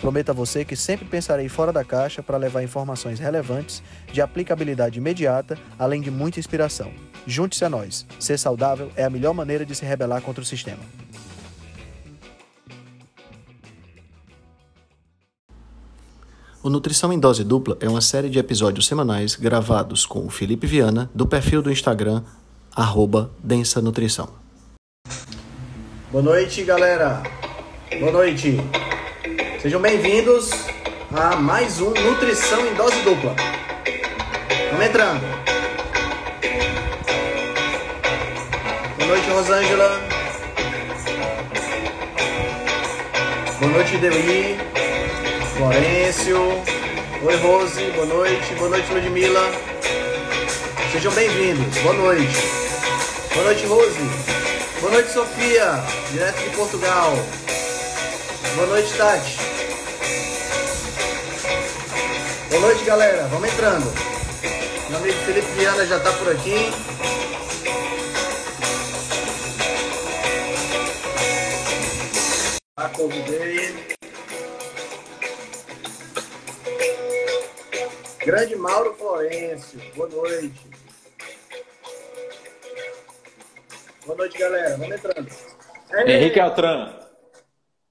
Prometo a você que sempre pensarei fora da caixa para levar informações relevantes, de aplicabilidade imediata, além de muita inspiração. Junte-se a nós. Ser saudável é a melhor maneira de se rebelar contra o sistema. O Nutrição em Dose Dupla é uma série de episódios semanais gravados com o Felipe Viana, do perfil do Instagram, arroba Densa Nutrição. Boa noite, galera! Boa noite! Sejam bem-vindos a mais um Nutrição em Dose Dupla. Vamos entrando. Boa noite, Rosângela. Boa noite, Deli. Florencio. Oi, Rose. Boa noite. Boa noite, Ludmilla. Sejam bem-vindos. Boa noite. Boa noite, Rose. Boa noite, Sofia. Direto de Portugal. Boa noite, Tati. Boa noite, galera. Vamos entrando. Meu amigo Felipe Viana já está por aqui. Já convidei. Grande Mauro Florencio. Boa noite. Boa noite, galera. Vamos entrando. Henrique Altran.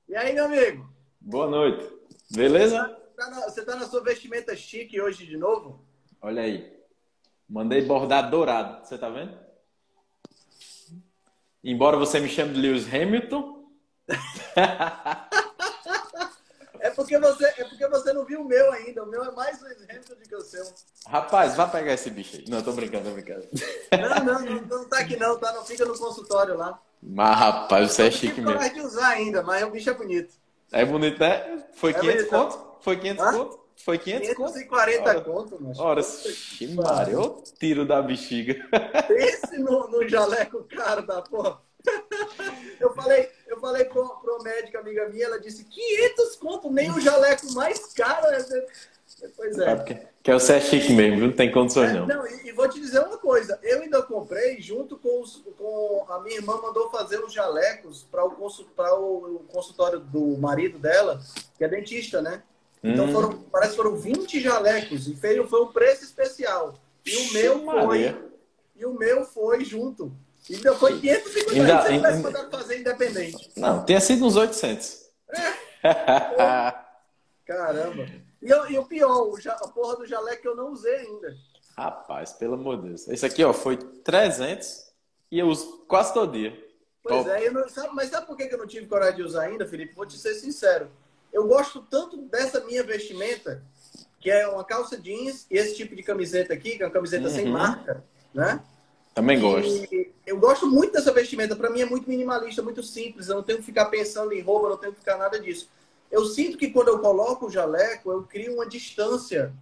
E aí, meu amigo? Boa noite. Beleza? Tá na, você tá na sua vestimenta chique hoje de novo? Olha aí. Mandei bordado dourado. Você tá vendo? Embora você me chame de Lewis Hamilton. é, porque você, é porque você não viu o meu ainda. O meu é mais Lewis Hamilton do que o seu. Rapaz, vá pegar esse bicho aí. Não, tô brincando, tô brincando. Não, não, não, não tá aqui não, tá? Não fica no consultório lá. Mas, rapaz, você é chique mesmo. Eu de usar ainda, mas o bicho é bonito. É bonito, né? Foi 500 é conto? Foi 500 Hã? conto? Foi 500 conto? 540 conto, mas. Ora, que eu tiro da bexiga. Pense no, no jaleco caro da porra. Eu falei, eu falei pro, pro médico, amiga minha, ela disse 500 conto, nem o jaleco mais caro. Pois é. é que é o Sé chique mesmo? Não tem condições, é, não. não e, e, vou te dizer uma coisa. Eu ainda comprei, junto com, os, com a minha irmã, mandou fazer os jalecos para o, o, o consultório do marido dela, que é dentista, né? Então hum. foram, parece que foram 20 jalecos. E foi, foi um preço especial. E o meu foi. E o meu foi junto. E então foi 550 ainda, se tivesse mandado fazer independente. Não, tinha sido uns 800. É. Caramba. E, e, o pior, o, a porra do jaleco eu não usei ainda. Rapaz, pelo amor de Deus. Esse aqui, ó, foi 300 e eu uso quase todo dia. Pois Top. é, não, sabe, mas sabe por que eu não tive coragem de usar ainda, Felipe? Vou te ser sincero. Eu gosto tanto dessa minha vestimenta, que é uma calça jeans e esse tipo de camiseta aqui, que é uma camiseta uhum. sem marca, né? Também gosto. eu gosto muito dessa vestimenta. Para mim é muito minimalista, muito simples. Eu não tenho que ficar pensando em roupa, não tenho que ficar nada disso eu sinto que quando eu coloco o jaleco, eu crio uma distância,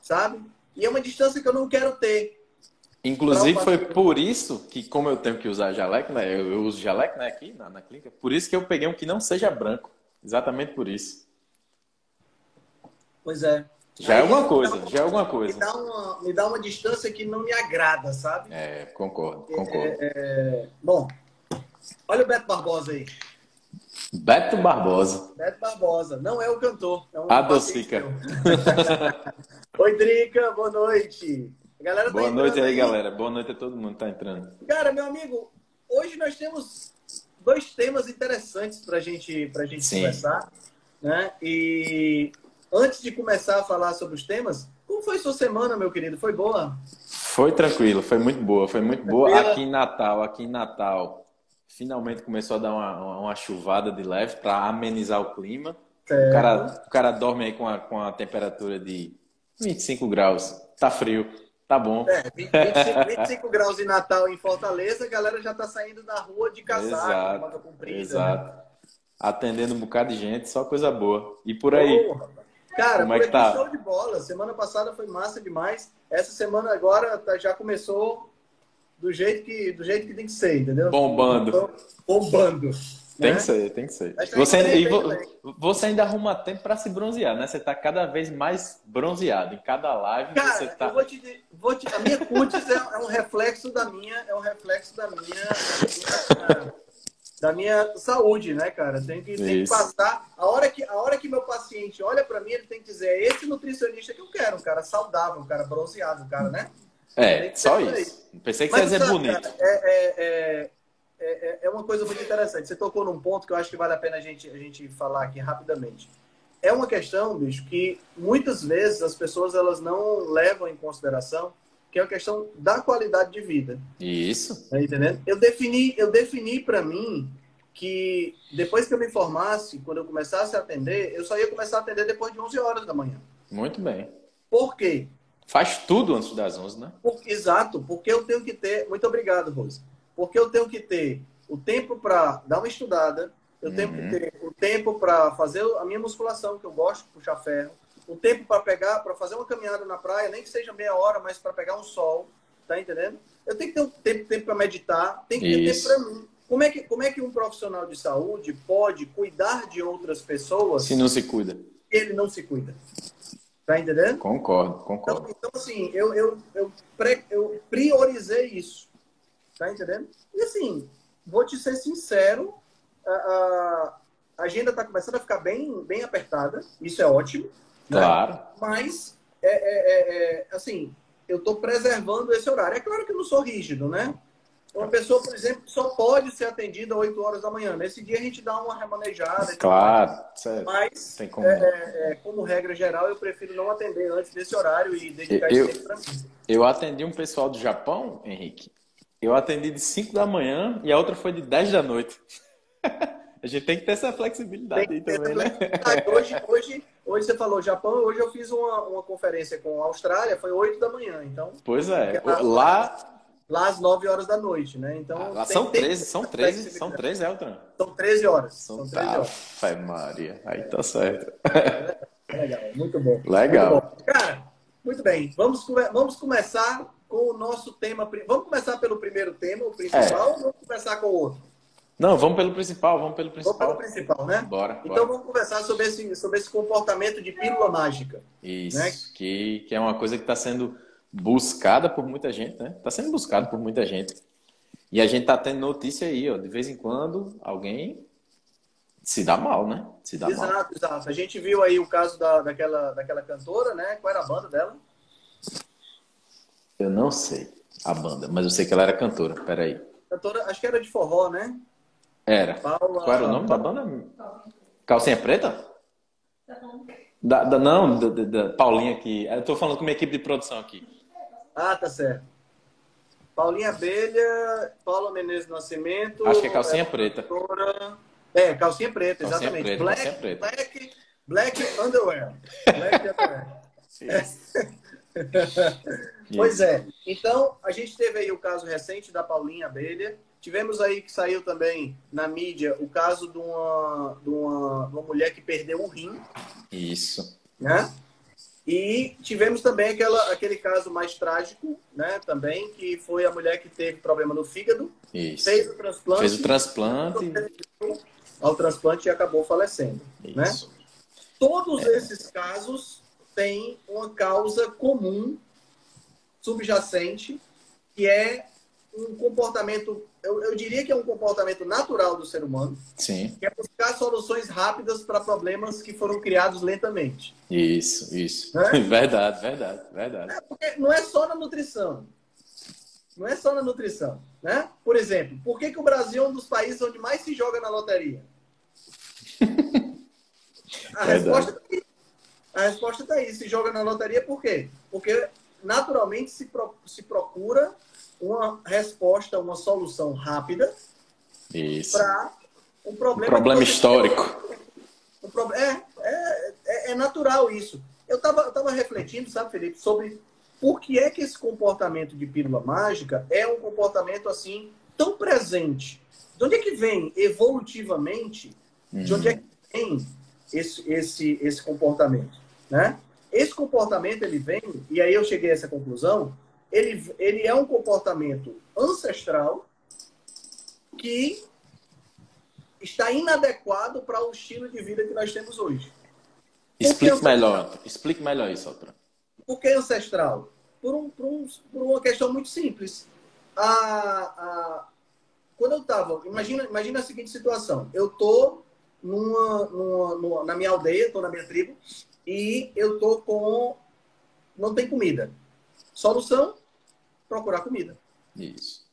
sabe? E é uma distância que eu não quero ter. Inclusive foi por isso que, como eu tenho que usar jaleco, né? Eu, eu uso jaleco né, aqui na, na clínica, por isso que eu peguei um que não seja branco. Exatamente por isso. Pois é. Já é Aí, é alguma coisa, uma, já é alguma coisa. Me dá, uma, me dá uma distância que não me agrada, sabe? É, concordo, concordo. É, é... Bom, olha o Beto Barbosa aí. Beto Barbosa. Beto Barbosa. Não é o cantor. É um Adocica. Oi, Drica. Boa noite. galera tá Boa noite aí, aí, galera. Boa noite a todo mundo que tá entrando. Cara, meu amigo, hoje nós temos dois temas interessantes pra gente, pra gente conversar. Né? E antes de começar a falar sobre os temas, como foi sua semana, meu querido? Foi boa? Foi tranquilo, foi muito boa, foi muito boa aqui em Natal, aqui em Natal finalmente começou a dar uma, uma chuvada de leve para amenizar o clima. É. O, cara, o cara dorme aí com a, com a temperatura de 25 graus. Tá frio, tá bom. É, 25, 25 graus em Natal em Fortaleza, a galera já tá saindo da rua de casaco, exato, comprida. Exato. Né? Atendendo um bocado de gente, só coisa boa. E por aí? Cara, Como é que tá? show de bola. Semana passada foi massa demais. Essa semana agora tá, já começou do jeito que do jeito que tem que ser, entendeu? Bombando. Então, bombando. Tem né? que ser, tem que ser. Você, e você ainda arruma tempo para se bronzear, né? Você tá cada vez mais bronzeado. Em cada live Cara, você tá. Eu vou te, vou te, a minha cutis é, é, um reflexo da minha, é um reflexo da minha, da minha, saúde, né, cara? Tem que, tem que passar. A hora que, a hora que meu paciente olha para mim, ele tem que dizer: é esse nutricionista que eu quero, um cara saudável, um cara bronzeado, um cara, né? É, só isso. Pensei que Mas, você ia dizer bonito. Cara, é, é, é é, é, é uma coisa muito interessante. Você tocou num ponto que eu acho que vale a pena a gente, a gente falar aqui rapidamente. É uma questão, bicho, que muitas vezes as pessoas elas não levam em consideração, que é a questão da qualidade de vida. Isso. Tá entendendo? Eu defini, eu defini para mim que depois que eu me formasse, quando eu começasse a atender, eu só ia começar a atender depois de 11 horas da manhã. Muito bem. Por quê? Faz tudo antes das 11, né? Por, exato, porque eu tenho que ter. Muito obrigado, Rose. Porque eu tenho que ter o tempo para dar uma estudada, eu uhum. tenho que uhum. ter o tempo para fazer a minha musculação, que eu gosto de puxar ferro, o tempo para pegar, para fazer uma caminhada na praia, nem que seja meia hora, mas para pegar um sol, tá entendendo? Eu tenho que ter um tempo, tempo para meditar, tem que ter Isso. tempo para mim. Como é, que, como é que um profissional de saúde pode cuidar de outras pessoas se não se cuida? Ele não se cuida. Tá entendendo? Concordo, concordo. Então, então assim, eu, eu, eu, pre, eu priorizei isso. Tá entendendo? E assim, vou te ser sincero, a, a agenda está começando a ficar bem, bem apertada, isso é ótimo. Né? Claro. Né? Mas, é, é, é, é assim, eu estou preservando esse horário. É claro que eu não sou rígido, né? Uma pessoa, por exemplo, só pode ser atendida às 8 horas da manhã. Nesse dia a gente dá uma remanejada. Claro, certo. Mas, como... É, é, é, como regra geral, eu prefiro não atender antes desse horário e dedicar eu, esse tempo para mim. Eu atendi um pessoal do Japão, Henrique, eu atendi de 5 da manhã e a outra foi de 10 da noite. a gente tem que ter essa flexibilidade aí também, né? Hoje, hoje, hoje você falou Japão, hoje eu fiz uma, uma conferência com a Austrália, foi 8 da manhã, então... Pois é, lá... Lá às 9 horas da noite, né? Então, ah, lá tem, são 13, são 13, são 13, Elton. São 13 horas. São, são 13 horas. Ai, Maria, aí tá certo. Legal, muito bom. Legal. Muito bom. Cara, muito bem, vamos, vamos começar com o nosso tema. Vamos começar pelo primeiro tema, o principal, é. ou vamos começar com o outro? Não, vamos pelo principal, vamos pelo principal. Vamos pelo principal, né? Bora. Então bora. vamos conversar sobre esse, sobre esse comportamento de pílula mágica. Isso, né? que, que é uma coisa que está sendo buscada por muita gente, né? Está sendo buscado por muita gente. E a gente está tendo notícia aí, ó, de vez em quando alguém se dá mal, né? Se dá exato, mal. Exato, exato. A gente viu aí o caso da, daquela, daquela cantora, né? Qual era a banda dela? Eu não sei a banda, mas eu sei que ela era cantora. Peraí. Cantora, acho que era de forró, né? Era. Paula... Qual era o nome da banda? Calcinha Preta? Da, da, não, da, da, Paulinha aqui. Eu tô falando com minha equipe de produção aqui. Ah, tá certo. Paulinha Abelha, Paula Menezes Nascimento. Acho que é Calcinha é, Preta. Cantora... É, Calcinha Preta, calcinha exatamente. Preta, Black, calcinha preta. Black, Black Underwear. Black Underwear. pois é. Então, a gente teve aí o caso recente da Paulinha Abelha. Tivemos aí que saiu também na mídia o caso de uma, de uma, uma mulher que perdeu um rim. Isso. Né? E tivemos também aquela, aquele caso mais trágico, né? Também, que foi a mulher que teve problema no fígado. Isso. Fez o transplante. Fez o transplante. Ao transplante e acabou falecendo. Né? Isso. Né? Todos é. esses casos tem uma causa comum subjacente, que é um comportamento, eu, eu, diria que é um comportamento natural do ser humano, Sim. que é buscar soluções rápidas para problemas que foram criados lentamente. Isso, isso. Né? Verdade, verdade, verdade. É não é só na nutrição. Não é só na nutrição. Né? Por exemplo, por que, que o Brasil é um dos países onde mais se joga na loteria? A verdade. resposta é a resposta está aí. Se joga na loteria por quê? Porque naturalmente se, pro, se procura uma resposta, uma solução rápida para um problema. Um problema histórico. Um pro, é, é, é, é, natural isso. Eu estava eu tava refletindo, sabe, Felipe, sobre por que é que esse comportamento de pílula mágica é um comportamento assim tão presente. De onde é que vem evolutivamente? De onde é que vem esse, esse, esse comportamento? né? Esse comportamento ele vem, e aí eu cheguei a essa conclusão, ele, ele é um comportamento ancestral que está inadequado para o estilo de vida que nós temos hoje. Explique melhor, explique melhor isso, Altra. Por que ancestral? Por, um, por, um, por uma questão muito simples. A, a, quando eu estava, imagina, imagina a seguinte situação: eu tô numa, numa, numa, na minha aldeia, estou na minha tribo, e eu tô com. não tem comida. Solução: procurar comida. Isso.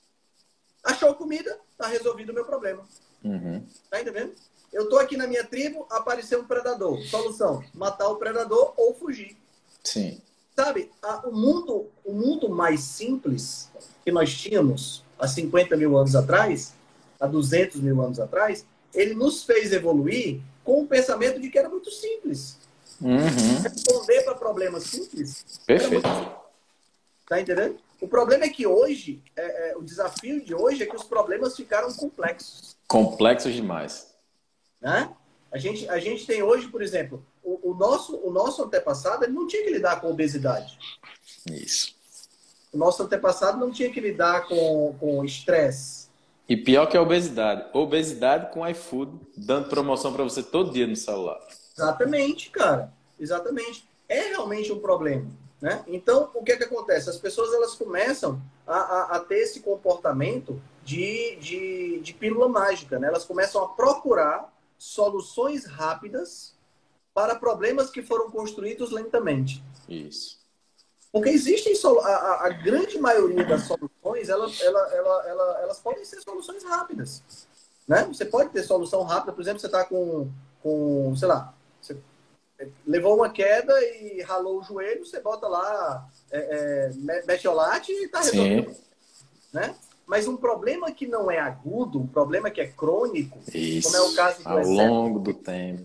Achou comida, tá resolvido o meu problema. Uhum. Tá entendendo? Eu tô aqui na minha tribo, apareceu um predador. Solução: matar o predador ou fugir. Sim. Sabe, a, o, mundo, o mundo mais simples que nós tínhamos há 50 mil anos atrás, há 200 mil anos atrás, ele nos fez evoluir com o pensamento de que era muito simples. Uhum. Responder para problemas simples. Perfeito. Tá entendendo? O problema é que hoje, é, é, o desafio de hoje é que os problemas ficaram complexos. Complexos demais. Né? A, gente, a gente tem hoje, por exemplo, o, o nosso, o nosso antepassado não tinha que lidar com obesidade. Isso. O nosso antepassado não tinha que lidar com estresse. E pior que a obesidade. Obesidade com iFood, dando promoção para você todo dia no celular. Exatamente, cara. Exatamente. É realmente um problema. Né? Então, o que é que acontece? As pessoas elas começam a, a, a ter esse comportamento de, de, de pílula mágica. Né? Elas começam a procurar soluções rápidas para problemas que foram construídos lentamente. Isso. Porque existem a, a, grande maioria das soluções, ela, ela, ela, ela, elas podem ser soluções rápidas. Né? Você pode ter solução rápida, por exemplo, você está com, com, sei lá, levou uma queda e ralou o joelho, você bota lá é, é, metiolate e está resolvido. Né? Mas um problema que não é agudo, um problema que é crônico, Isso, como é o caso do ao longo do tempo.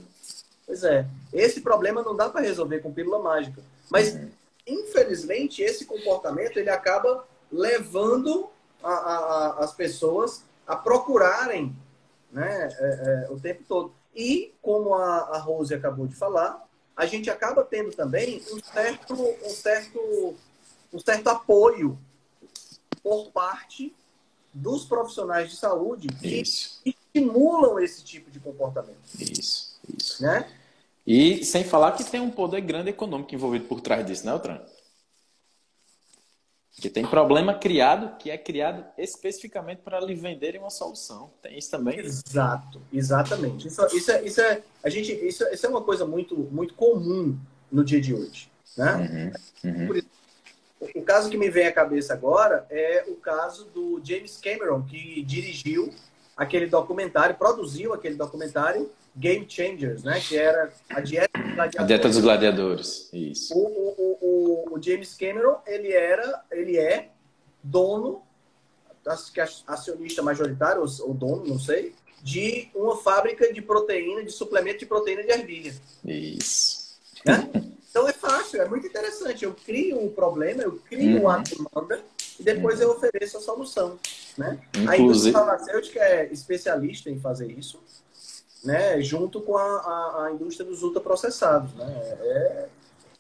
Pois é, esse problema não dá para resolver com pílula mágica. Mas, uhum. infelizmente, esse comportamento ele acaba levando a, a, a, as pessoas a procurarem né, é, é, o tempo todo. E, como a Rose acabou de falar, a gente acaba tendo também um certo, um certo, um certo apoio por parte dos profissionais de saúde que Isso. estimulam esse tipo de comportamento. Isso, isso. Né? E sem falar que tem um poder grande econômico envolvido por trás disso, né, Altran? Que tem problema criado, que é criado especificamente para lhe venderem uma solução. Tem isso também? Exato, exatamente. Isso, isso, é, isso, é, a gente, isso, isso é uma coisa muito, muito comum no dia de hoje. Né? Uhum, uhum. Isso, o caso que me vem à cabeça agora é o caso do James Cameron, que dirigiu aquele documentário, produziu aquele documentário Game Changers, né? Que era a dieta dos gladiadores. A dieta dos gladiadores, isso. O, o, o, o James Cameron, ele era, ele é dono, acho que acionista majoritário, ou, ou dono, não sei, de uma fábrica de proteína, de suplemento de proteína de ervilha. Isso. Né? Então é fácil, é muito interessante. Eu crio um problema, eu crio uhum. uma demanda e depois uhum. eu ofereço a solução. Né? Inclusive... A indústria farmacêutica é especialista em fazer isso né, junto com a, a, a indústria dos ultraprocessados. Né? É...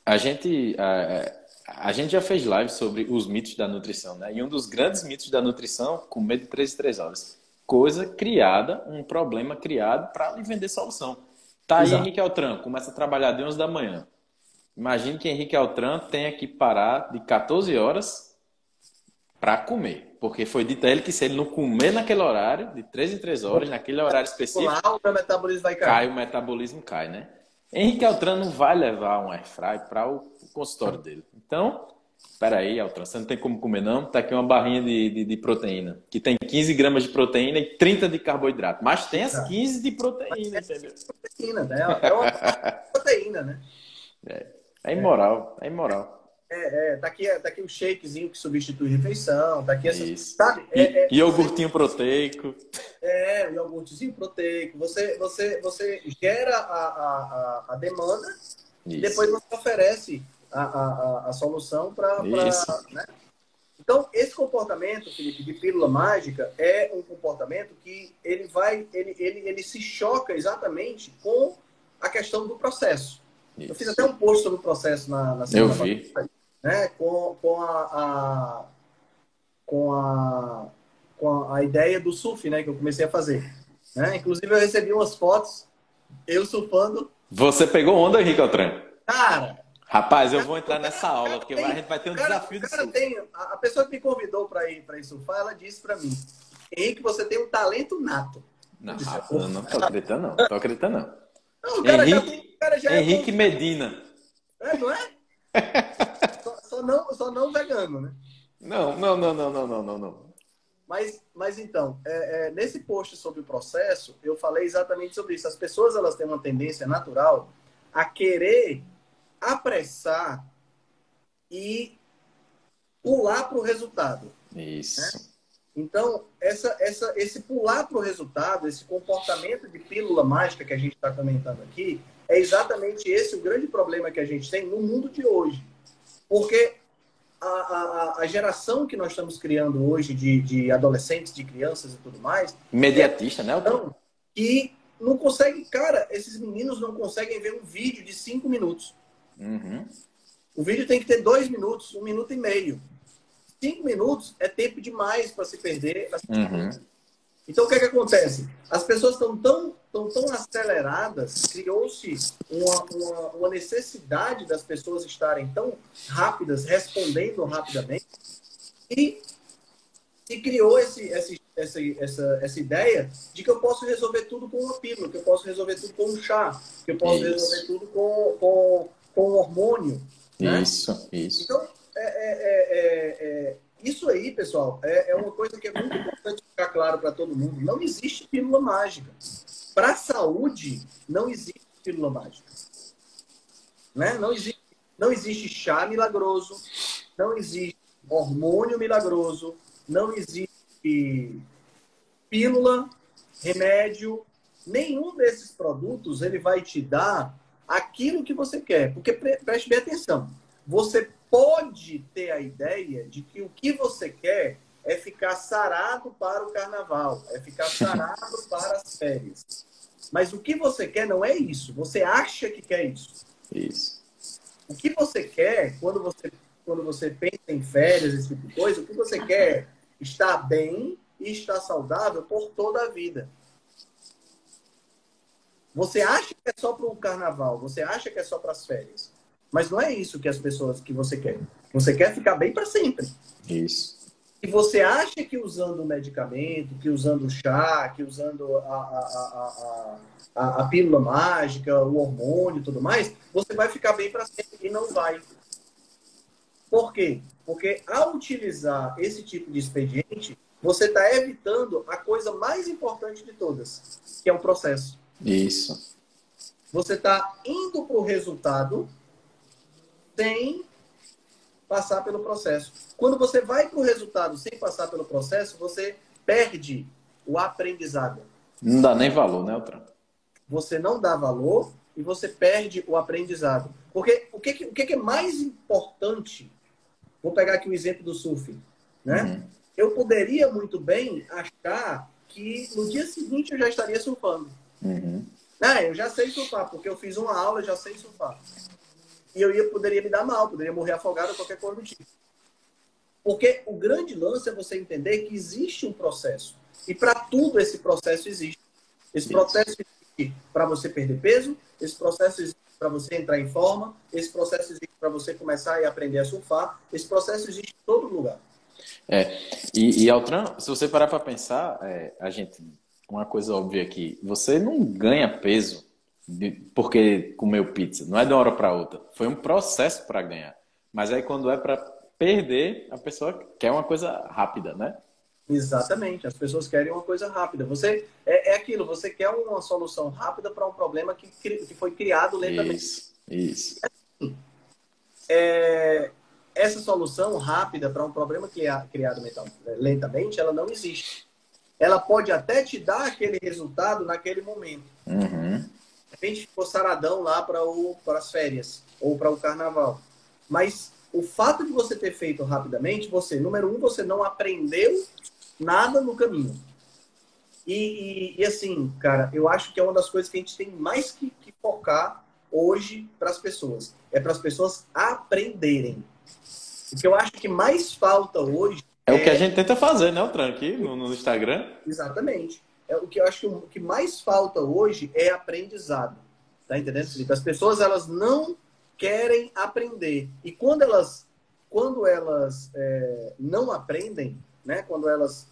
A, gente, a, a, gente já fez live sobre os mitos da nutrição, né? e um dos grandes mitos da nutrição, comer de 3 em 3 horas. Coisa criada, um problema criado para lhe vender solução. Tá aí Henrique Altran, começa a trabalhar de 11 da manhã. Imagine que Henrique Altran tenha que parar de 14 horas para comer. Porque foi dito a ele que se ele não comer naquele horário, de 3 em 3 horas, naquele horário específico, Lá, o metabolismo vai cair. cai, o metabolismo cai, né? Henrique Altran não vai levar um airfry para o consultório dele. Então, peraí, Altran, você não tem como comer não? Tá aqui uma barrinha de, de, de, proteína, que tem 15 gramas de proteína e 30 de carboidrato. Mas tem as 15 de proteína, entendeu? Proteína, né? É uma proteína, né? É, é imoral, é imoral. É, é, tá aqui, tá aqui o shakezinho que substitui refeição, tá aqui essa, Isso. sabe? É, é, iogurtinho proteico. É, o iogurtezinho proteico. Você, você, você gera a, a, a demanda Isso. e depois você oferece a, a, a solução para. Né? Então, esse comportamento, Felipe, de pílula mágica é um comportamento que ele vai, ele, ele, ele se choca exatamente com a questão do processo. Isso. Eu fiz até um post sobre o processo na, na semana. Eu vi. Né, com, com a, a, com a com a, ideia do surf, né, que eu comecei a fazer. Né? Inclusive eu recebi umas fotos eu surfando. Você pegou onda, Henrique Altran? Cara, Rapaz, eu vou entrar nessa aula, porque tem, a gente vai ter um cara, desafio de surf. Tem, a pessoa que me convidou para ir, ir surfar, ela disse para mim, Henrique, você tem um talento nato. Não, Rafa, não, tô acreditando não, tô acreditando não. não cara Henrique, já, Henrique é Medina. É, não é? não, só não vegano, né? Não, não, não, não, não, não, não. Mas, mas então, é, é, nesse post sobre o processo, eu falei exatamente sobre isso. As pessoas elas têm uma tendência natural a querer apressar e pular para o resultado. Isso. Né? Então, essa, essa, esse pular para o resultado, esse comportamento de pílula mágica que a gente está comentando aqui, é exatamente esse o grande problema que a gente tem no mundo de hoje. Porque a, a, a geração que nós estamos criando hoje de, de adolescentes, de crianças e tudo mais. Imediatista, é, né? Então, que não consegue, cara, esses meninos não conseguem ver um vídeo de cinco minutos. Uhum. O vídeo tem que ter dois minutos, um minuto e meio. Cinco minutos é tempo demais para se perder. Uhum. Então, o que, é que acontece? As pessoas estão tão, tão, tão aceleradas, criou-se uma, uma, uma, necessidade das pessoas estarem tão rápidas, respondendo rapidamente, e se criou esse, esse, essa, essa, essa ideia de que eu posso resolver tudo com uma pílula, que eu posso resolver tudo com um chá, que eu posso isso. resolver tudo com, com, com um hormônio. Né? Isso, isso. Então, é, é, é, é isso aí, pessoal, é, é uma coisa que é muito importante ficar claro para todo mundo. Não existe pílula mágica. Para a saúde, não existe pílula mágica. Né? Não, existe, não existe chá milagroso, não existe hormônio milagroso, não existe pílula, remédio. Nenhum desses produtos ele vai te dar aquilo que você quer. Porque preste bem atenção. Você pode ter a ideia de que o que você quer é ficar sarado para o carnaval, é ficar sarado para as férias. Mas o que você quer não é isso. Você acha que quer isso. Isso. O que você quer, quando você, quando você pensa em férias, esse tipo de coisa, o que você quer é estar bem e estar saudável por toda a vida. Você acha que é só para o carnaval, você acha que é só para as férias. Mas não é isso que as pessoas que você quer. Você quer ficar bem para sempre. Isso. E você acha que usando o medicamento, que usando o chá, que usando a, a, a, a, pílula mágica, o hormônio e tudo mais, você vai ficar bem para sempre e não vai. Por quê? Porque ao utilizar esse tipo de expediente, você está evitando a coisa mais importante de todas, que é o processo. Isso. Você está indo para o resultado sem passar pelo processo. Quando você vai para o resultado sem passar pelo processo, você perde o aprendizado. Não dá nem valor, né, Altran? Você não dá valor e você perde o aprendizado. Porque o que, o que é mais importante? Vou pegar aqui o exemplo do surf. Né? Uhum. Eu poderia muito bem achar que no dia seguinte eu já estaria surfando. Uhum. É, eu já sei surfar, porque eu fiz uma aula e já sei surfar e eu ia, poderia me dar mal, poderia morrer afogado ou qualquer coisa do tipo. Porque o grande lance é você entender que existe um processo. E para tudo esse processo existe. Esse processo existe para você perder peso, esse processo existe para você entrar em forma, esse processo existe para você começar a aprender a surfar, esse processo existe em todo lugar. É, e, e Altran, se você parar para pensar, é, a gente, uma coisa óbvia aqui, você não ganha peso porque comeu pizza. Não é de uma hora para outra. Foi um processo para ganhar. Mas aí quando é para perder, a pessoa quer uma coisa rápida, né? Exatamente. As pessoas querem uma coisa rápida. Você é, é aquilo. Você quer uma solução rápida para um problema que, que foi criado lentamente. Isso. Isso. É, essa solução rápida para um problema que é criado lentamente, ela não existe. Ela pode até te dar aquele resultado naquele momento. Uhum repente ficou saradão lá para as férias ou para o carnaval. Mas o fato de você ter feito rapidamente, você, número um, você não aprendeu nada no caminho. E, e, e, assim, cara, eu acho que é uma das coisas que a gente tem mais que, que focar hoje para as pessoas? É para as pessoas aprenderem. O que eu acho que mais falta hoje. É, é... o que a gente tenta fazer, né, o aqui no, no Instagram? Exatamente. É, o que eu acho que o que mais falta hoje é aprendizado. Tá entendendo, Felipe? As pessoas elas não querem aprender. E quando elas, quando elas é, não aprendem, né? Quando elas,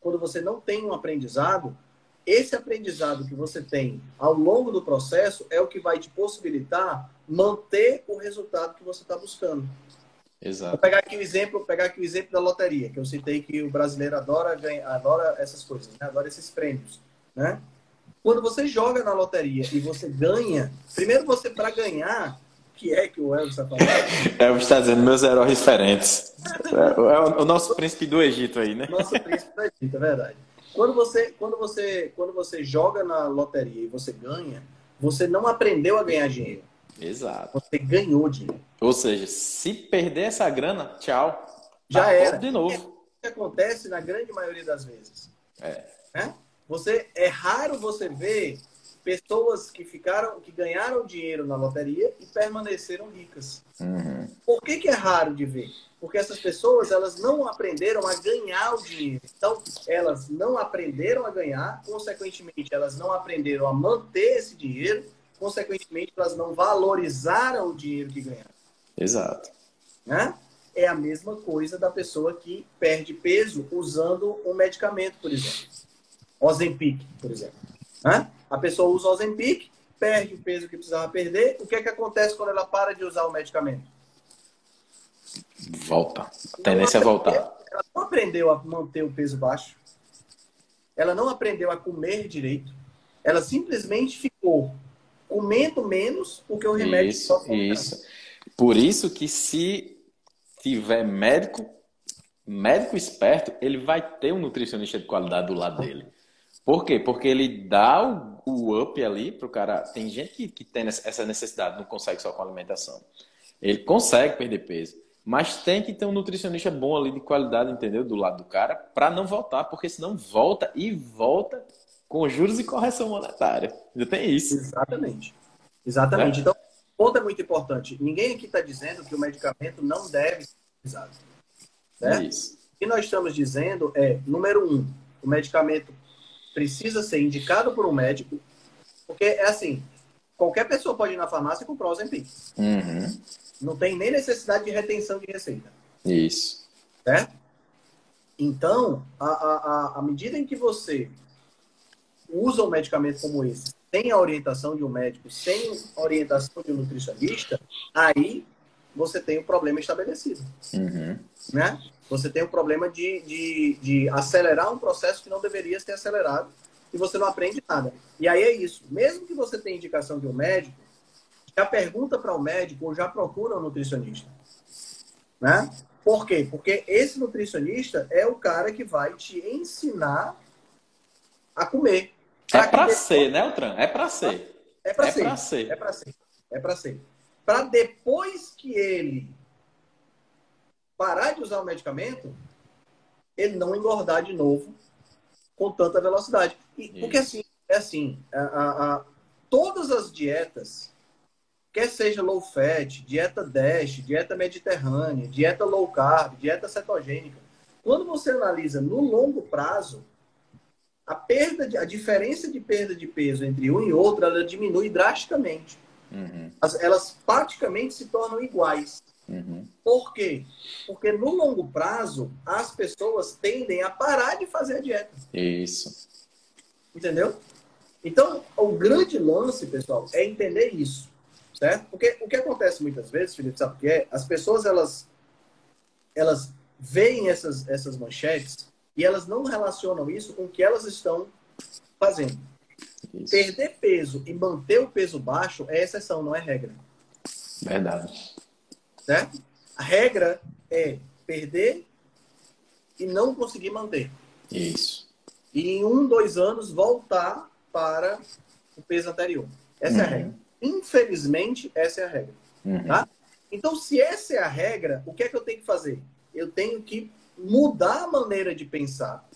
quando você não tem um aprendizado, esse aprendizado que você tem ao longo do processo é o que vai te possibilitar manter o resultado que você está buscando. Exato. Vou pegar aqui o exemplo, pegar aqui o exemplo da loteria, que eu citei que o brasileiro adora ganhar, adora essas coisas, né? adora esses prêmios, né? Quando você joga na loteria e você ganha, primeiro você para ganhar, que é que o Elvis está falando? Elvis está dizendo meus heróis diferentes. É, é o nosso príncipe do Egito aí, né? Nosso príncipe do Egito, é verdade. Quando você, quando você, quando você joga na loteria e você ganha, você não aprendeu a ganhar dinheiro. Exato. Você ganhou dinheiro. Ou seja, se perder essa grana, tchau. Já tá era. De novo. O que acontece na grande maioria das vezes? É. Né? Você é raro você ver pessoas que ficaram, que ganharam dinheiro na loteria e permaneceram ricas. Uhum. Por que, que é raro de ver? Porque essas pessoas elas não aprenderam a ganhar o dinheiro. Então, elas não aprenderam a ganhar, consequentemente, elas não aprenderam a manter esse dinheiro, consequentemente, elas não valorizaram o dinheiro que ganharam. Exato. Né? É a mesma coisa da pessoa que perde peso usando um medicamento, por exemplo. Ozempic, por exemplo. Né? A pessoa usa Ozempic, perde o peso que precisava perder. O que é que acontece quando ela para de usar o medicamento? Volta. A tendência é voltar. Ela não aprendeu a manter o peso baixo. Ela não aprendeu a comer direito. Ela simplesmente ficou comendo menos porque o remédio isso, só Isso. Por isso que se tiver médico, médico esperto, ele vai ter um nutricionista de qualidade do lado dele. Por quê? Porque ele dá o, o up ali pro cara. Tem gente que, que tem essa necessidade, não consegue só com alimentação. Ele consegue perder peso. Mas tem que ter um nutricionista bom ali de qualidade, entendeu? Do lado do cara, para não voltar, porque senão volta e volta com juros e correção monetária. Ainda tem isso. Exatamente. Exatamente. É. Então, ponto é muito importante. Ninguém aqui está dizendo que o medicamento não deve ser utilizado. Certo? Isso. O que nós estamos dizendo é, número um, o medicamento precisa ser indicado por um médico, porque é assim, qualquer pessoa pode ir na farmácia e comprar o Ozempic. Uhum. Não tem nem necessidade de retenção de receita. Isso. Certo? Então, a medida em que você usa um medicamento como esse, sem a orientação de um médico, sem a orientação de um nutricionista, aí você tem o um problema estabelecido. Uhum. Né? Você tem o um problema de, de, de acelerar um processo que não deveria ser acelerado e você não aprende nada. E aí é isso. Mesmo que você tenha indicação de um médico, já pergunta para o médico ou já procura um nutricionista. Né? Por quê? Porque esse nutricionista é o cara que vai te ensinar a comer. É para ser, né, Altran? É para ser. É para é ser. ser. É para ser. É para ser. Para depois que ele parar de usar o medicamento, ele não engordar de novo com tanta velocidade. E, porque assim, é assim, a, a, a, todas as dietas, quer seja low fat, dieta DASH, dieta mediterrânea, dieta low carb, dieta cetogênica, quando você analisa no longo prazo, a perda, de, a diferença de perda de peso entre um e outro, ela diminui drasticamente. Uhum. As, elas praticamente se tornam iguais. Uhum. Por quê? Porque no longo prazo, as pessoas tendem a parar de fazer a dieta. Isso. Entendeu? Então, o grande lance, pessoal, é entender isso. Certo? Porque o que acontece muitas vezes, Felipe, sabe o que é? As pessoas, elas, elas veem essas, essas manchetes e elas não relacionam isso com o que elas estão fazendo. Isso. Perder peso e manter o peso baixo é exceção, não é regra. Verdade. Certo? A regra é perder e não conseguir manter. Isso. E em um, dois anos voltar para o peso anterior. Essa uhum. é a uhum. regra. Infelizmente, essa é a regra. Uhum. Tá? Então, se essa é a regra, o que é que eu tenho que fazer? Eu tenho que mudar a maneira de pensar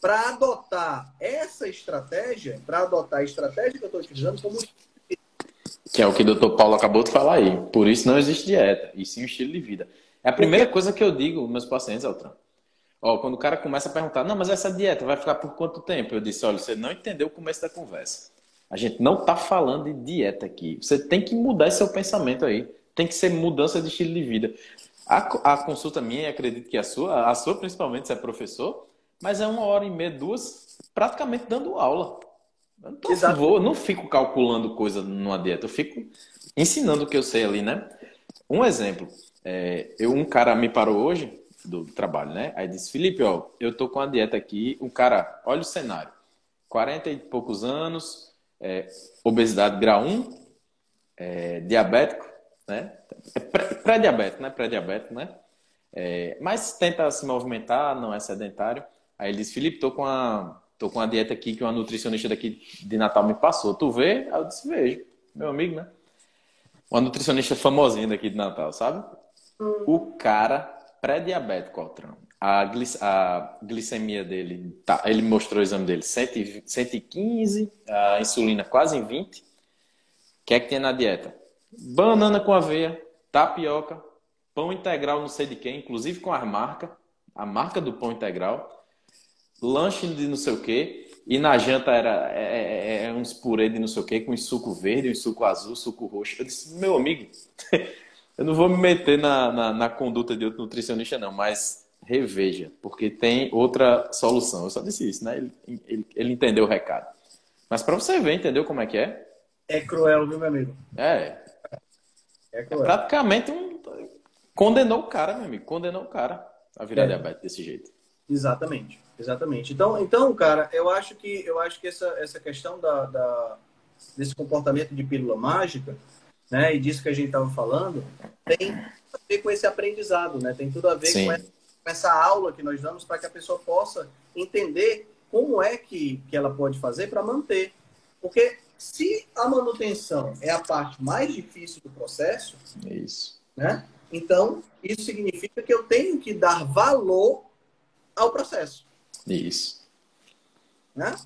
para adotar essa estratégia, para adotar a estratégia que eu estou utilizando como Que é o que o doutor Paulo acabou de falar aí. Por isso não existe dieta, e sim um estilo de vida. É a primeira coisa que eu digo aos meus pacientes, Altran. Ó, quando o cara começa a perguntar, não, mas essa dieta vai ficar por quanto tempo? Eu disse, olha, você não entendeu o começo da conversa. A gente não está falando de dieta aqui. Você tem que mudar seu pensamento aí. Tem que ser mudança de estilo de vida. A, a consulta minha, acredito que a sua, a sua principalmente, você é professor, mas é uma hora e meia, duas, praticamente dando aula. Eu não, vou, não fico calculando coisa numa dieta, eu fico ensinando o que eu sei ali, né? Um exemplo, é, eu, um cara me parou hoje do trabalho, né? Aí disse, Felipe, ó, eu tô com a dieta aqui, um cara, olha o cenário, 40 e poucos anos, é, obesidade grau 1, é, diabético, né? É pré-diabético, né? Pré-diabético, né? É, mas tenta se movimentar, não é sedentário. Aí ele disse, Felipe, tô com a tô com a dieta aqui que uma nutricionista daqui de Natal me passou. Tu vê? Aí eu disse, vejo. Meu amigo, né? Uma nutricionista famosinha daqui de Natal, sabe? Hum. O cara pré-diabético, Altran. A, glic a glicemia dele, tá, ele mostrou o exame dele, 115, a insulina quase em 20. O que é que tem na dieta? Banana com aveia, tapioca, pão integral não sei de quem, inclusive com a marca, a marca do pão integral, lanche de não sei o quê, e na janta era é, é, é, é uns purê de não sei o quê, com suco verde, um suco azul, suco roxo. Eu disse, meu amigo, eu não vou me meter na, na, na conduta de outro nutricionista, não, mas reveja, porque tem outra solução. Eu só disse isso, né? Ele, ele, ele entendeu o recado. Mas para você ver, entendeu como é que é? É cruel, viu, meu amigo? É. É, é praticamente um. Condenou o cara, meu amigo. Condenou o cara a virar é. diabetes desse jeito. Exatamente. Exatamente. Então, então, cara, eu acho que eu acho que essa, essa questão da, da desse comportamento de pílula mágica, né, e disso que a gente estava falando, tem a ver com esse aprendizado, né? Tem tudo a ver com essa, com essa, aula que nós damos para que a pessoa possa entender como é que, que ela pode fazer para manter. Porque se a manutenção é a parte mais difícil do processo, isso. Né? Então, isso significa que eu tenho que dar valor ao processo. Isso. Né?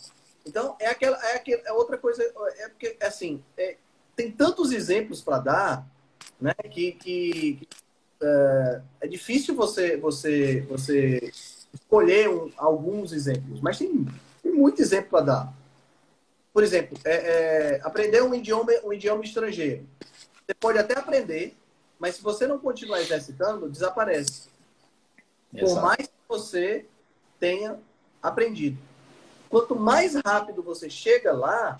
Então, é aquela, é aquela é outra coisa, é porque, assim, é, tem tantos exemplos para dar, né, que, que é, é, difícil você, você, você escolher um, alguns exemplos, mas tem, tem muito exemplo para dar. Por exemplo, é, é, aprender um idioma, um idioma estrangeiro. Você pode até aprender, mas se você não continuar exercitando, desaparece. Exato. Por mais que você tenha aprendido. Quanto mais rápido você chega lá,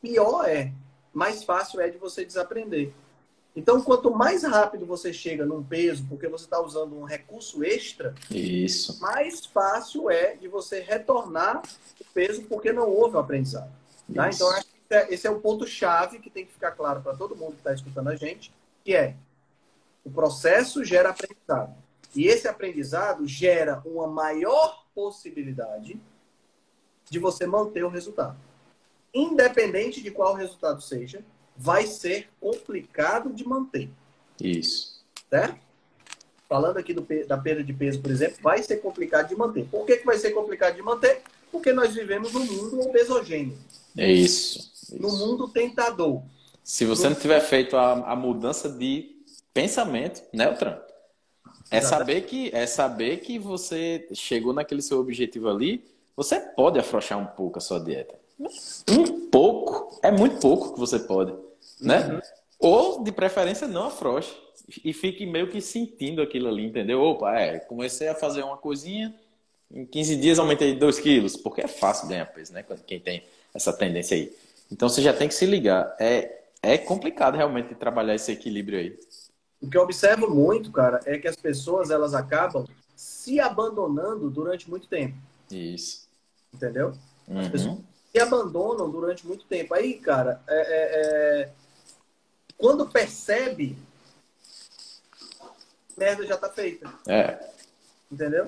pior é. Mais fácil é de você desaprender. Então, quanto mais rápido você chega num peso, porque você está usando um recurso extra, Isso. mais fácil é de você retornar o peso, porque não houve o aprendizado. Tá? Então, acho que é, esse é o ponto-chave que tem que ficar claro para todo mundo que está escutando a gente, que é o processo gera aprendizado. E esse aprendizado gera uma maior possibilidade de você manter o resultado. Independente de qual resultado seja, vai ser complicado de manter. Isso. Certo? Falando aqui do, da perda de peso, por exemplo, vai ser complicado de manter. Por que, que vai ser complicado de manter? Porque nós vivemos num mundo obesogêneo. É isso. No isso. mundo tentador. Se você no... não tiver feito a, a mudança de pensamento, né, Tran? É saber que é saber que você chegou naquele seu objetivo ali, você pode afrouxar um pouco a sua dieta. Um pouco, é muito pouco que você pode, né? Uhum. Ou de preferência não afrouxe e fique meio que sentindo aquilo ali, entendeu? Opa, é, comecei a fazer uma coisinha, em 15 dias aumentei 2 quilos, porque é fácil ganhar peso, né? Quem tem essa tendência aí. Então você já tem que se ligar. É, é complicado realmente trabalhar esse equilíbrio aí. O que eu observo muito, cara, é que as pessoas elas acabam se abandonando durante muito tempo. Isso. Entendeu? As uhum. pessoas se abandonam durante muito tempo. Aí, cara, é, é, é... quando percebe, merda já tá feita. É. Entendeu?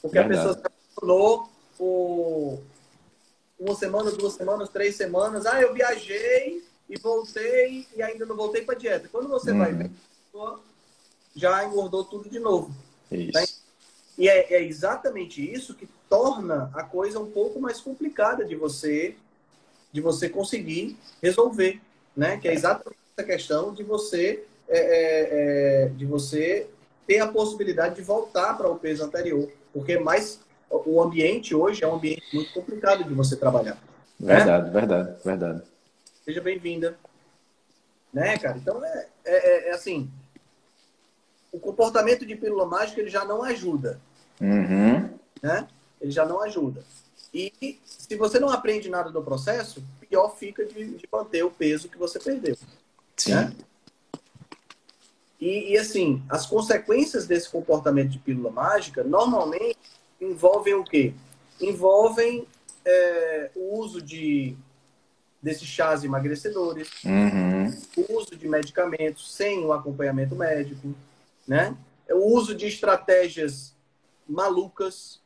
Porque Verdade. a pessoa se abandonou por uma semana, duas semanas, três semanas. Ah, eu viajei e voltei e ainda não voltei para dieta. Quando você uhum. vai ver já engordou tudo de novo. Isso. Né? E é, é, exatamente isso que torna a coisa um pouco mais complicada de você de você conseguir resolver, né? Que é exatamente essa questão de você, é, é, é de você ter a possibilidade de voltar para o peso anterior, porque mais o ambiente hoje é um ambiente muito complicado de você trabalhar. Né? Verdade, né? verdade, verdade. Seja bem-vinda. Né, cara? Então é, é, é, é, assim, o comportamento de pílula mágica ele já não ajuda, uhum. né? Ele já não ajuda. E se você não aprende nada do processo, pior fica de, de manter o peso que você perdeu. Sim. Né? E, e, assim, as consequências desse comportamento de pílula mágica normalmente envolvem o quê? Envolvem é, o uso de desses chás emagrecedores, uhum. o uso de medicamentos sem o acompanhamento médico, né? O uso de estratégias malucas,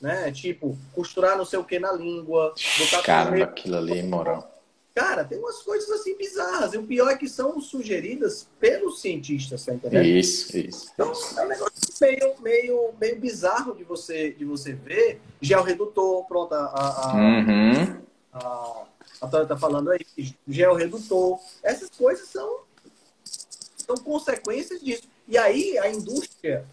né? Tipo, costurar não sei o que na língua, botar Caramba, aquilo ali imoral. Cara, tem umas coisas assim bizarras. E o pior é que são sugeridas pelos cientistas, tá entendendo? Isso, isso. Então, é um negócio meio, meio, meio bizarro de você, de você ver. Gel redutor, pronto, a, a, uhum. a, a Tânia tá falando aí, gel redutor. Essas coisas são, são consequências disso. E aí a indústria,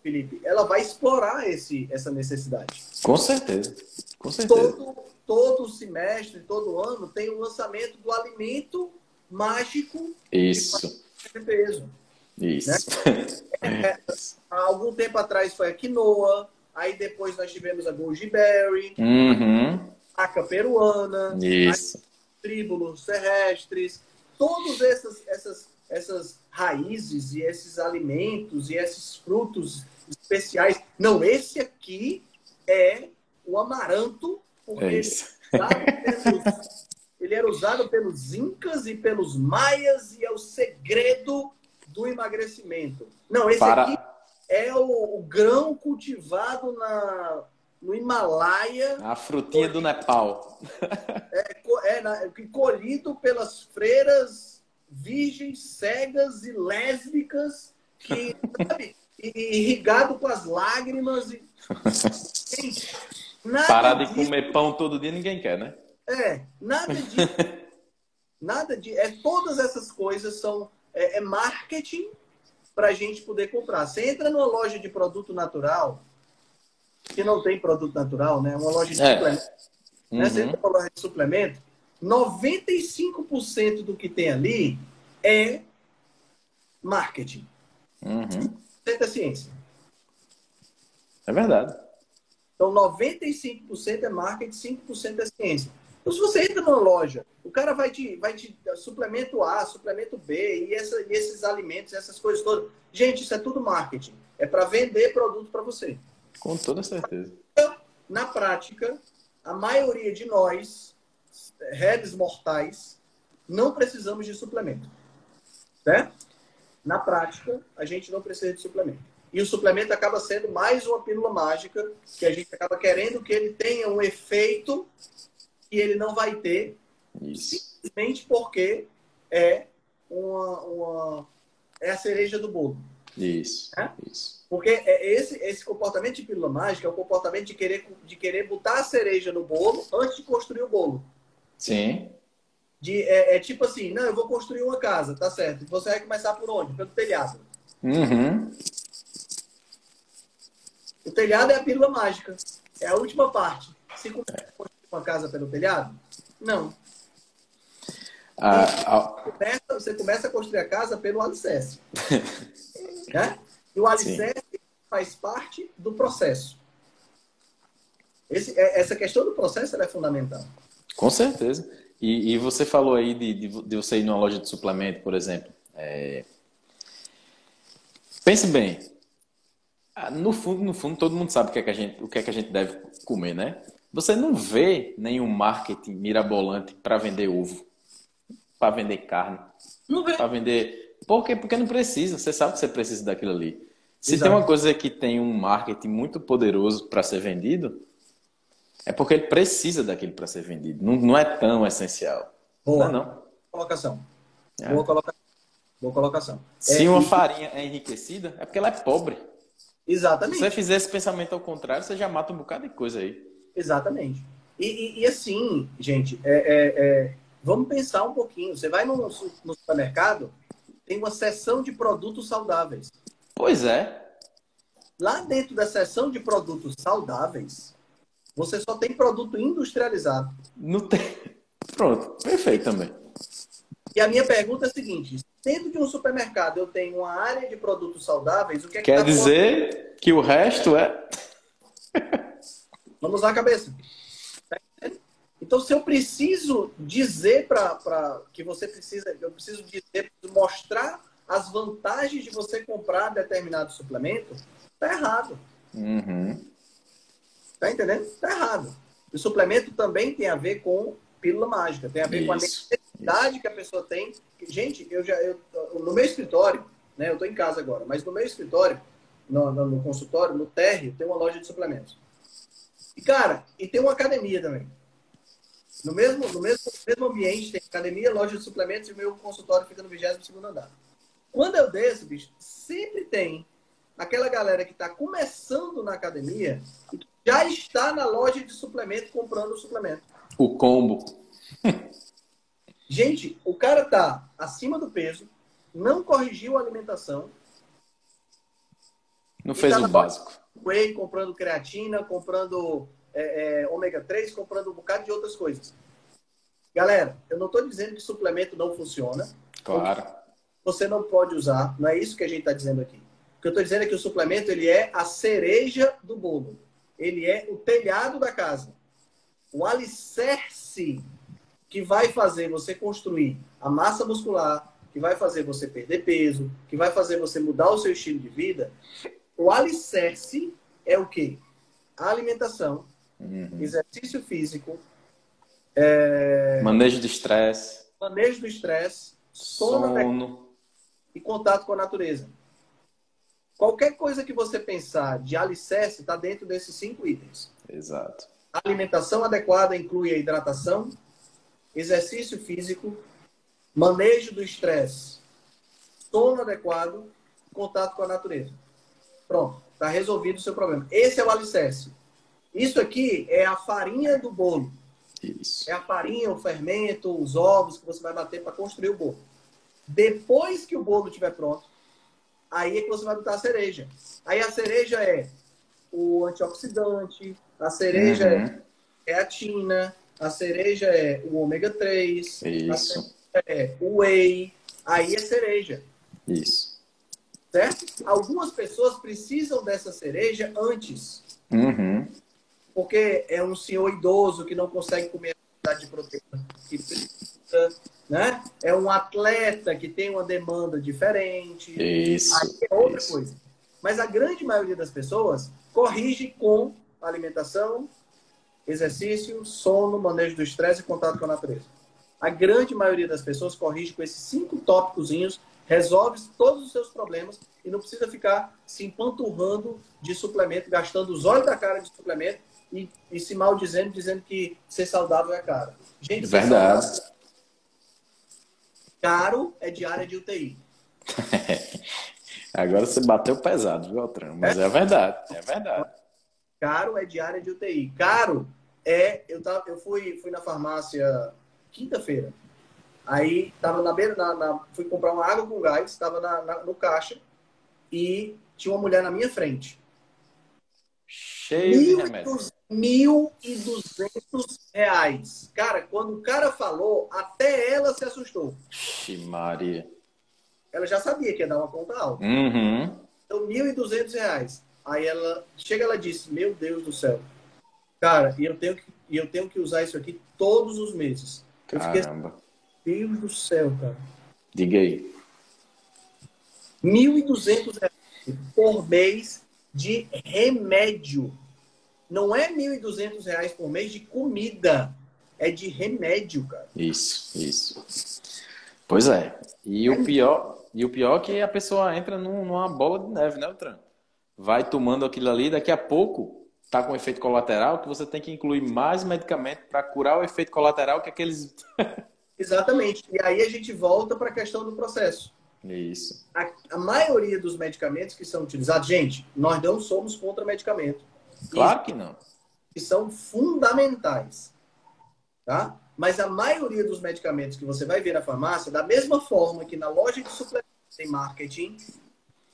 Felipe, ela vai explorar esse, essa necessidade. Com certeza. Com certeza. Todo, todo semestre, todo ano, tem o lançamento do alimento mágico Isso. de peso. Isso. Né? É, há algum tempo atrás foi a quinoa, aí depois nós tivemos a goji berry, uhum. a peruana, Isso. tríbulos terrestres, todas essas, essas, essas raízes e esses alimentos e esses frutos especiais. Não, esse aqui é o amaranto, porque é ele, pelos, ele era usado pelos incas e pelos maias e é o segredo do emagrecimento. Não, esse Para... aqui é o, o, grão cultivado na, no Himalaia. A frutinha colhido, do Nepal. É, é na, colhido pelas freiras virgens, cegas e lésbicas, que, sabe, irrigado com as lágrimas. E... Gente, Parar de disso... comer pão todo dia ninguém quer, né? É, nada disso. nada de. É, todas essas coisas são é, é marketing para a gente poder comprar. Você entra numa loja de produto natural, que não tem produto natural, né? Uma loja de é. suplemento. Uhum. Né? Você entra numa loja de suplemento, 95% do que tem ali é marketing. Uhum. é ciência. É verdade. Então, 95% é marketing, 5% é ciência. Então, se você entra numa loja, o cara vai te, vai te suplemento A, suplemento B e, essa, e esses alimentos, essas coisas todas. Gente, isso é tudo marketing. É para vender produto para você. Com toda certeza. Na prática, a maioria de nós, redes mortais, não precisamos de suplemento. Certo? Na prática, a gente não precisa de suplemento. E o suplemento acaba sendo mais uma pílula mágica que a gente acaba querendo que ele tenha um efeito que ele não vai ter Isso. simplesmente porque é uma, uma é a cereja do bolo. Isso. É? Isso. Porque é esse, esse comportamento de pílula mágica é o comportamento de querer, de querer botar a cereja no bolo antes de construir o bolo. Sim. De, é, é, tipo assim, não, eu vou construir uma casa, tá certo. Você vai começar por onde? Pelo telhado. Uhum. O telhado é a pílula mágica. É a última parte. Se construir uma casa pelo telhado? Não. Ah, você, começa, você, começa, a construir a casa pelo alicerce. né? E o alicerce Sim. faz parte do processo. Esse, é, essa questão do processo é fundamental. Com certeza. E, e você falou aí de, de, de, você ir numa loja de suplemento, por exemplo. É... Pense bem. Ah, no fundo, no fundo, todo mundo sabe o que, é que a gente, o que é que a gente deve comer, né? Você não vê nenhum marketing mirabolante para vender ovo, para vender carne, não vê. para vender. Por quê? Porque não precisa. Você sabe que você precisa daquilo ali. Se Exato. tem uma coisa que tem um marketing muito poderoso para ser vendido, é porque ele precisa daquilo para ser vendido. Não, não é tão essencial. Boa. Não, é não. Colocação. É. Boa colocação. Boa colocação. Se é, uma e... farinha é enriquecida, é porque ela é pobre. Exatamente. Se você fizer esse pensamento ao contrário, você já mata um bocado de coisa aí. Exatamente. E, e, e assim, gente, é, é, é Vamos pensar um pouquinho. Você vai no, no supermercado, tem uma seção de produtos saudáveis. Pois é. Lá dentro da seção de produtos saudáveis, você só tem produto industrializado. Não tem. Pronto, perfeito também. E a minha pergunta é a seguinte: dentro de um supermercado eu tenho uma área de produtos saudáveis, o que é que Quer tá dizer que o resto é. Vamos lá, cabeça. Então, se eu preciso dizer para que você precisa, eu preciso dizer, mostrar as vantagens de você comprar determinado suplemento, tá errado. Uhum. Tá entendendo? Tá errado. O suplemento também tem a ver com pílula mágica, tem a ver isso, com a necessidade isso. que a pessoa tem. Gente, eu já eu, no meu escritório, né? Eu estou em casa agora, mas no meu escritório, no, no, no consultório, no térreo, tem uma loja de suplementos. E cara, e tem uma academia também. No mesmo, no mesmo, mesmo ambiente, tem academia, loja de suplementos e o meu consultório fica no 22 andar. Quando eu desço, bicho, sempre tem aquela galera que está começando na academia e já está na loja de suplemento comprando o suplemento. O combo. Gente, o cara tá acima do peso, não corrigiu a alimentação. Não fez tá o básico. Whey, comprando creatina, comprando é, é, ômega 3, comprando um bocado de outras coisas. Galera, eu não estou dizendo que suplemento não funciona. Claro. Você não pode usar, não é isso que a gente está dizendo aqui. O que eu estou dizendo é que o suplemento ele é a cereja do bolo. Ele é o telhado da casa. O alicerce que vai fazer você construir a massa muscular, que vai fazer você perder peso, que vai fazer você mudar o seu estilo de vida. O alicerce é o quê? A alimentação, Uhum. Exercício físico. É... Manejo do estresse. Manejo do estresse. Sono, sono. E contato com a natureza. Qualquer coisa que você pensar de alicerce está dentro desses cinco itens. Exato. Alimentação adequada inclui a hidratação, exercício físico, manejo do estresse, sono adequado, contato com a natureza. Pronto, está resolvido o seu problema. Esse é o alicerce. Isso aqui é a farinha do bolo. Isso. É a farinha, o fermento, os ovos que você vai bater para construir o bolo. Depois que o bolo estiver pronto, aí é que você vai botar a cereja. Aí a cereja é o antioxidante, a cereja é uhum. é creatina, a cereja é o ômega 3, Isso. é o whey, aí é cereja. Isso. Certo? Algumas pessoas precisam dessa cereja antes. Uhum porque é um senhor idoso que não consegue comer a quantidade de proteína que precisa, né? É um atleta que tem uma demanda diferente. Isso. Aí é outra isso. coisa. Mas a grande maioria das pessoas corrige com alimentação, exercício, sono, manejo do estresse e contato com a natureza. A grande maioria das pessoas corrige com esses cinco tópicos, resolve todos os seus problemas e não precisa ficar se empanturrando de suplemento, gastando os olhos da cara de suplemento e, e se maldizendo, dizendo que ser saudável é caro. Gente, Verdade. Saudável, caro é diária de UTI. Agora você bateu pesado, viu, Altran? Mas é? é verdade, é verdade. Caro é diária de UTI. Caro é. Eu, tava, eu fui, fui na farmácia quinta-feira. Aí tava na beira, na, na, fui comprar uma água com gás, estava na, na, no caixa e tinha uma mulher na minha frente. Cheio de remédio. 1.200 reais. Cara, quando o cara falou, até ela se assustou. Ixi, Maria. Ela já sabia que ia dar uma conta alta. Uhum. Então, 1.200 reais. Aí ela chega ela disse: Meu Deus do céu. Cara, e eu tenho que, eu tenho que usar isso aqui todos os meses. Eu Caramba. Fiquei, Deus do céu, cara. Diga aí. 1.200 reais por mês de remédio. Não é R$ 1.200 por mês de comida. É de remédio, cara. Isso, isso. Pois é. E é o pior, e o pior é que a pessoa entra numa bola de neve, né, Tran? Vai tomando aquilo ali, daqui a pouco tá com efeito colateral que você tem que incluir mais medicamento para curar o efeito colateral que aqueles Exatamente. E aí a gente volta para a questão do processo. Isso. A, a, maioria dos medicamentos que são utilizados, gente, nós não somos contra medicamento. Claro que não. Que são fundamentais. Tá? Mas a maioria dos medicamentos que você vai ver na farmácia, da mesma forma que na loja de suplementos tem marketing,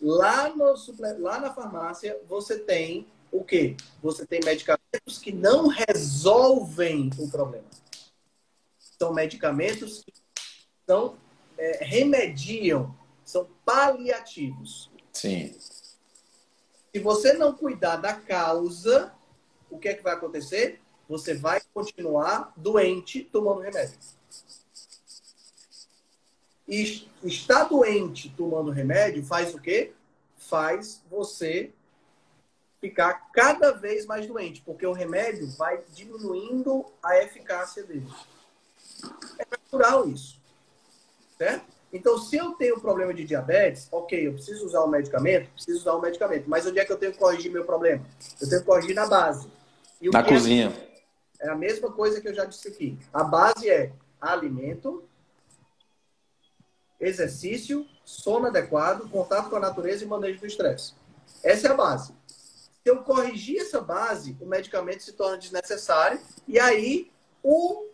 lá, no, lá na farmácia você tem o quê? Você tem medicamentos que não resolvem o problema. São medicamentos que são, é, remediam, são paliativos. Sim. Se você não cuidar da causa, o que é que vai acontecer? Você vai continuar doente tomando remédio. E estar doente tomando remédio faz o quê? Faz você ficar cada vez mais doente, porque o remédio vai diminuindo a eficácia dele. É natural isso. Certo? Então, se eu tenho problema de diabetes, ok, eu preciso usar o um medicamento, preciso usar o um medicamento. Mas onde é que eu tenho que corrigir meu problema? Eu tenho que corrigir na base. na cozinha. É, é a mesma coisa que eu já disse aqui. A base é alimento, exercício, sono adequado, contato com a natureza e manejo do estresse. Essa é a base. Se eu corrigir essa base, o medicamento se torna desnecessário e aí o,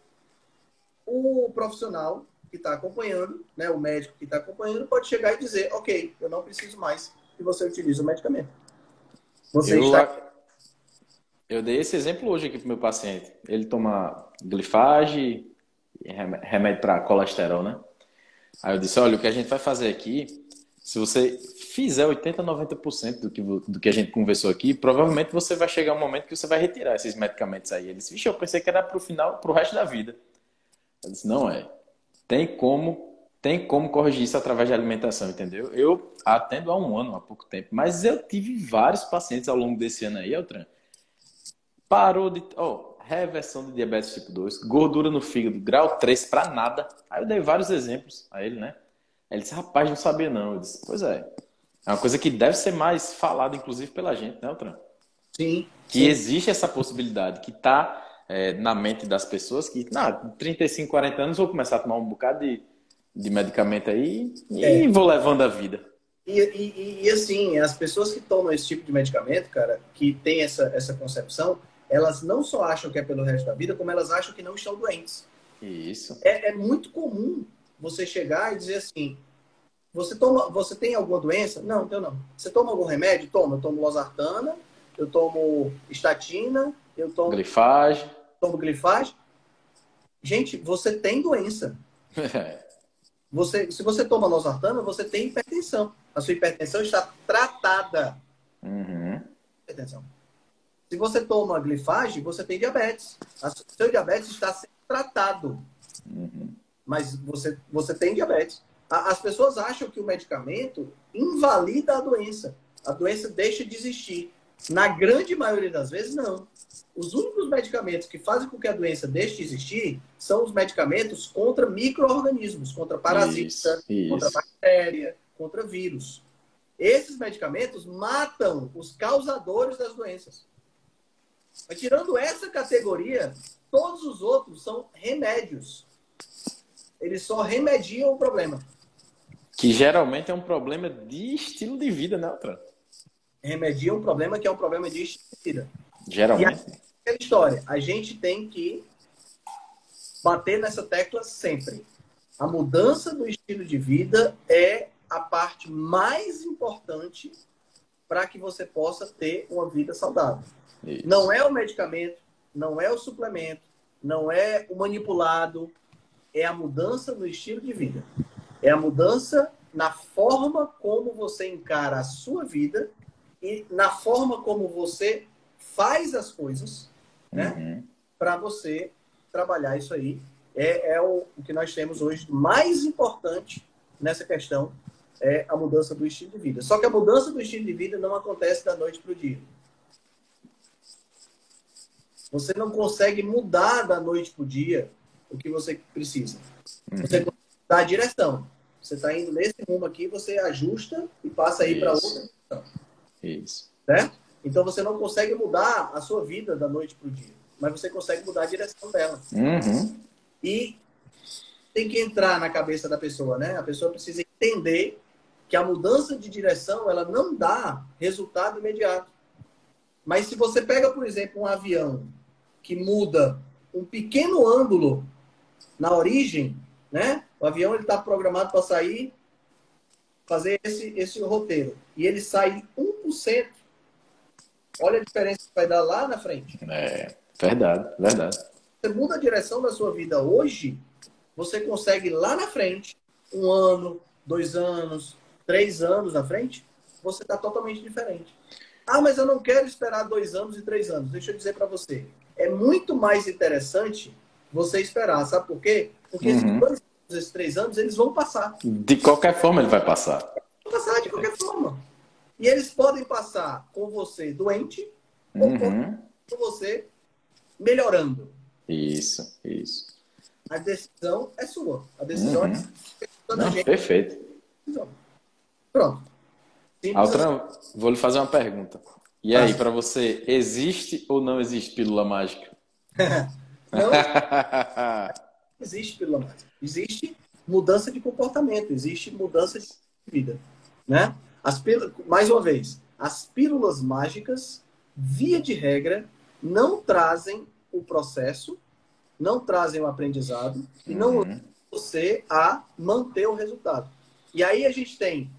o profissional que está acompanhando, né, o médico que está acompanhando, pode chegar e dizer, ok, eu não preciso mais que você utilize o medicamento. Você eu, está... eu dei esse exemplo hoje aqui para o meu paciente. Ele toma glifage, remédio para colesterol, né? Aí eu disse, olha, o que a gente vai fazer aqui, se você fizer 80, 90% do que, do que a gente conversou aqui, provavelmente você vai chegar um momento que você vai retirar esses medicamentos aí. Ele disse, vixe, eu pensei que era para o final, para o resto da vida. Eu disse, não é. Tem como tem como corrigir isso através de alimentação, entendeu? Eu atendo há um ano, há pouco tempo, mas eu tive vários pacientes ao longo desse ano aí, Eltran. Parou de. Oh, reversão de diabetes tipo 2, gordura no fígado, grau 3 para nada. Aí eu dei vários exemplos a ele, né? Ele disse, rapaz, não sabia não. Eu disse, pois é. É uma coisa que deve ser mais falada, inclusive, pela gente, né, Altran? Sim. Que sim. existe essa possibilidade, que está é, na mente das pessoas, que, na 35, 40 anos, vou começar a tomar um bocado de, de medicamento aí e é. vou levando a vida. E, e, e, assim, as pessoas que tomam esse tipo de medicamento, cara, que tem essa, essa concepção, elas não só acham que é pelo resto da vida, como elas acham que não estão doentes. Isso. É, é muito comum você chegar e dizer assim: você, toma, você tem alguma doença? Não, eu não. Você toma algum remédio? Toma. Eu tomo losartana, eu tomo estatina, eu tomo. Glifage. Tomo glifage. Gente, você tem doença. você, se você toma losartana, você tem hipertensão. A sua hipertensão está tratada. Uhum. Hipertensão. Se você toma glifage, você tem diabetes. O seu diabetes está sendo tratado. Uhum. Mas você, você tem diabetes. As pessoas acham que o medicamento invalida a doença. A doença deixa de existir. Na grande maioria das vezes, não. Os únicos medicamentos que fazem com que a doença deixe de existir são os medicamentos contra micro-organismos, contra parasita, contra bactéria, contra vírus. Esses medicamentos matam os causadores das doenças. Mas, tirando essa categoria, todos os outros são remédios. Eles só remediam o problema. Que geralmente é um problema de estilo de vida, né, Altran? Remedia um problema que é um problema de estilo de vida. Geralmente. E aquela história, a gente tem que bater nessa tecla sempre. A mudança do estilo de vida é a parte mais importante para que você possa ter uma vida saudável. Isso. Não é o medicamento, não é o suplemento, não é o manipulado, é a mudança no estilo de vida. É a mudança na forma como você encara a sua vida e na forma como você faz as coisas, né? Uhum. Para você trabalhar isso aí. É, é o, o que nós temos hoje mais importante nessa questão é a mudança do estilo de vida. Só que a mudança do estilo de vida não acontece da noite para o dia. Você não consegue mudar da noite para o dia o que você precisa. Você dá a direção. Você está indo nesse rumo aqui, você ajusta e passa aí para outra direção. Isso. Certo? Então você não consegue mudar a sua vida da noite para o dia, mas você consegue mudar a direção dela. Uhum. E tem que entrar na cabeça da pessoa, né? A pessoa precisa entender que a mudança de direção ela não dá resultado imediato. Mas se você pega, por exemplo, um avião que muda um pequeno ângulo na origem, né? O avião ele está programado para sair, fazer esse, esse roteiro. E ele sai 1%. Olha a diferença que vai dar lá na frente. É, verdade, verdade. Você muda a direção da sua vida hoje, você consegue lá na frente, um ano, dois anos, três anos na frente, você está totalmente diferente. Ah, mas eu não quero esperar dois anos e três anos. Deixa eu dizer para você. É muito mais interessante você esperar. Sabe por quê? Porque uhum. esses dois anos, esses três anos, eles vão passar. De qualquer forma, ele vai passar. Vai passar de qualquer forma. E eles podem passar com você doente uhum. ou com você melhorando. Isso, isso. A decisão é sua. A decisão uhum. é Não, gente. Perfeito. Pronto. Altran, vou lhe fazer uma pergunta. E aí, para você, existe ou não existe pílula mágica? não existe pílula mágica. Existe mudança de comportamento, existe mudança de vida. Né? As pílulas, mais uma vez, as pílulas mágicas, via de regra, não trazem o processo, não trazem o aprendizado e não uhum. você a manter o resultado. E aí a gente tem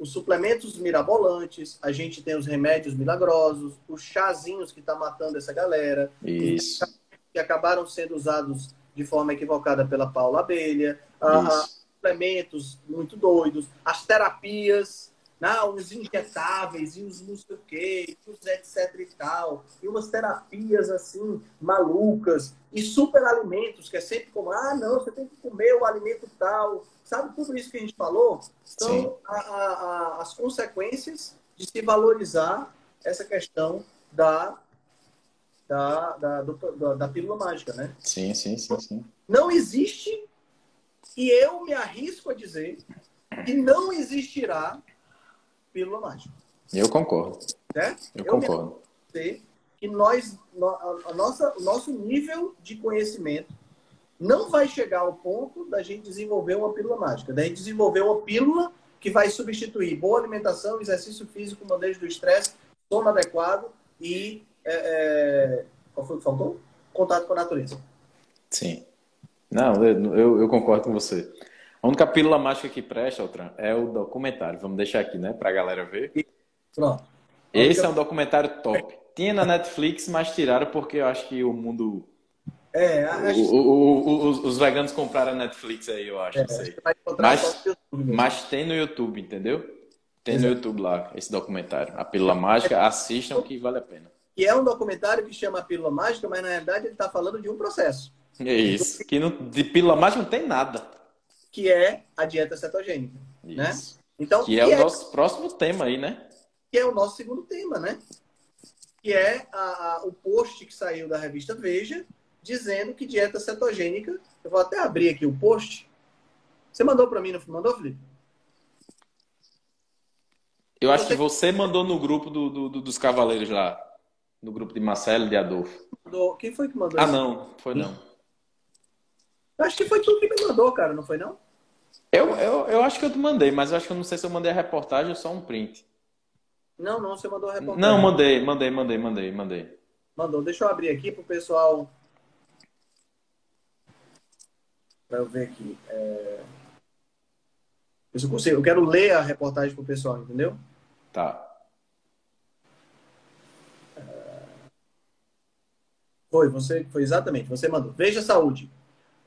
os suplementos mirabolantes, a gente tem os remédios milagrosos, os chazinhos que tá matando essa galera. Isso. Que acabaram sendo usados de forma equivocada pela Paula Abelha. Ah, suplementos muito doidos. As terapias, não, os injetáveis e os não sei o quê, os etc e tal. E umas terapias assim, malucas. E superalimentos, que é sempre como, ah, não, você tem que comer o alimento tal Sabe tudo isso que a gente falou? São a, a, a, as consequências de se valorizar essa questão da, da, da, da, da pílula mágica, né? Sim, sim, sim, sim. Não existe, e eu me arrisco a dizer, que não existirá pílula mágica. Eu concordo. Né? Eu, eu concordo. Que nós, a nossa, o nosso nível de conhecimento não vai chegar ao ponto da gente desenvolver uma pílula mágica, da gente desenvolver uma pílula que vai substituir boa alimentação, exercício físico, manejo do estresse, sono adequado e é, é... qual foi o que faltou? Contato com a natureza. Sim. Não, eu, eu concordo com você. A única pílula mágica que presta, Altran, é o documentário. Vamos deixar aqui, né? Pra galera ver. Pronto. Esse é um documentário top. Tinha na Netflix, mas tiraram porque eu acho que o mundo é, acho... o, o, o, os, os, veganos compraram a Netflix aí, eu acho. É, sei. Mas, mas tem no YouTube, entendeu? Tem Exato. no YouTube lá, esse documentário. A Pílula Mágica, assistam que vale a pena. E é um documentário que chama Pílula Mágica, mas na realidade ele está falando de um processo. É isso. Que não, de Pílula Mágica não tem nada. Que é a dieta cetogênica. Né? Isso. Né? Então, que é o é... nosso próximo tema aí, né? Que é o nosso segundo tema, né? Que é a, a, o post que saiu da revista Veja, dizendo que dieta cetogênica. Eu vou até abrir aqui o post. Você mandou para mim, não mandou, Felipe? Eu acho que você mandou no grupo do, do, do, dos cavaleiros lá. No grupo de Marcelo e de Adolfo. Quem foi que mandou Ah, isso? não. Foi não. Eu acho que foi tu que me mandou, cara. Não foi não? Eu, eu, eu acho que eu te mandei, mas eu acho que eu não sei se eu mandei a reportagem ou só um print. Não, não. Você mandou a reportagem. Não, mandei, mandei, mandei, mandei, mandei. Mandou. Deixa eu abrir aqui pro pessoal para eu ver aqui. É... Eu, consigo, eu quero ler a reportagem para o pessoal, entendeu? Tá. Foi, você, foi exatamente, você mandou. Veja saúde.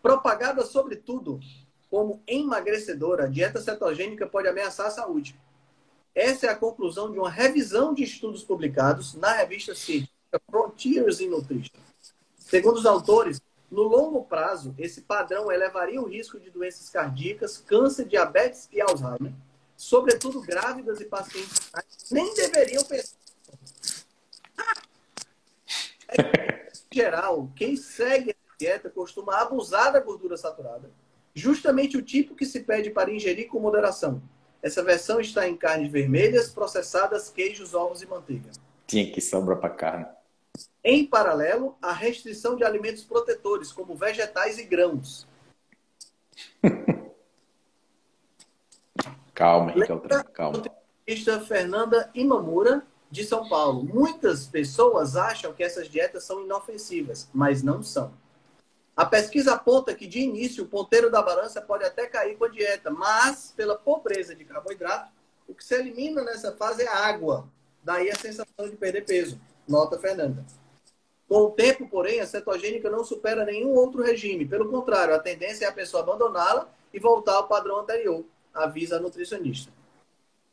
Propagada sobretudo como emagrecedora, a dieta cetogênica pode ameaçar a saúde. Essa é a conclusão de uma revisão de estudos publicados na revista científica Frontiers in Nutrition. Segundo os autores, no longo prazo, esse padrão elevaria o risco de doenças cardíacas, câncer, diabetes e Alzheimer, sobretudo grávidas e pacientes nem deveriam pensar. em geral, quem segue a dieta costuma abusar da gordura saturada, justamente o tipo que se pede para ingerir com moderação. Essa versão está em carnes vermelhas, processadas, queijos, ovos e manteiga. Tinha que sobrar para carne. Em paralelo, a restrição de alimentos protetores, como vegetais e grãos. calma, Lembra calma. A Fernanda Imamura, de São Paulo. Muitas pessoas acham que essas dietas são inofensivas, mas não são. A pesquisa aponta que, de início, o ponteiro da balança pode até cair com a dieta, mas, pela pobreza de carboidrato, o que se elimina nessa fase é água. Daí a sensação de perder peso. Nota Fernanda. Com o tempo, porém, a cetogênica não supera nenhum outro regime. Pelo contrário, a tendência é a pessoa abandoná-la e voltar ao padrão anterior, avisa a nutricionista.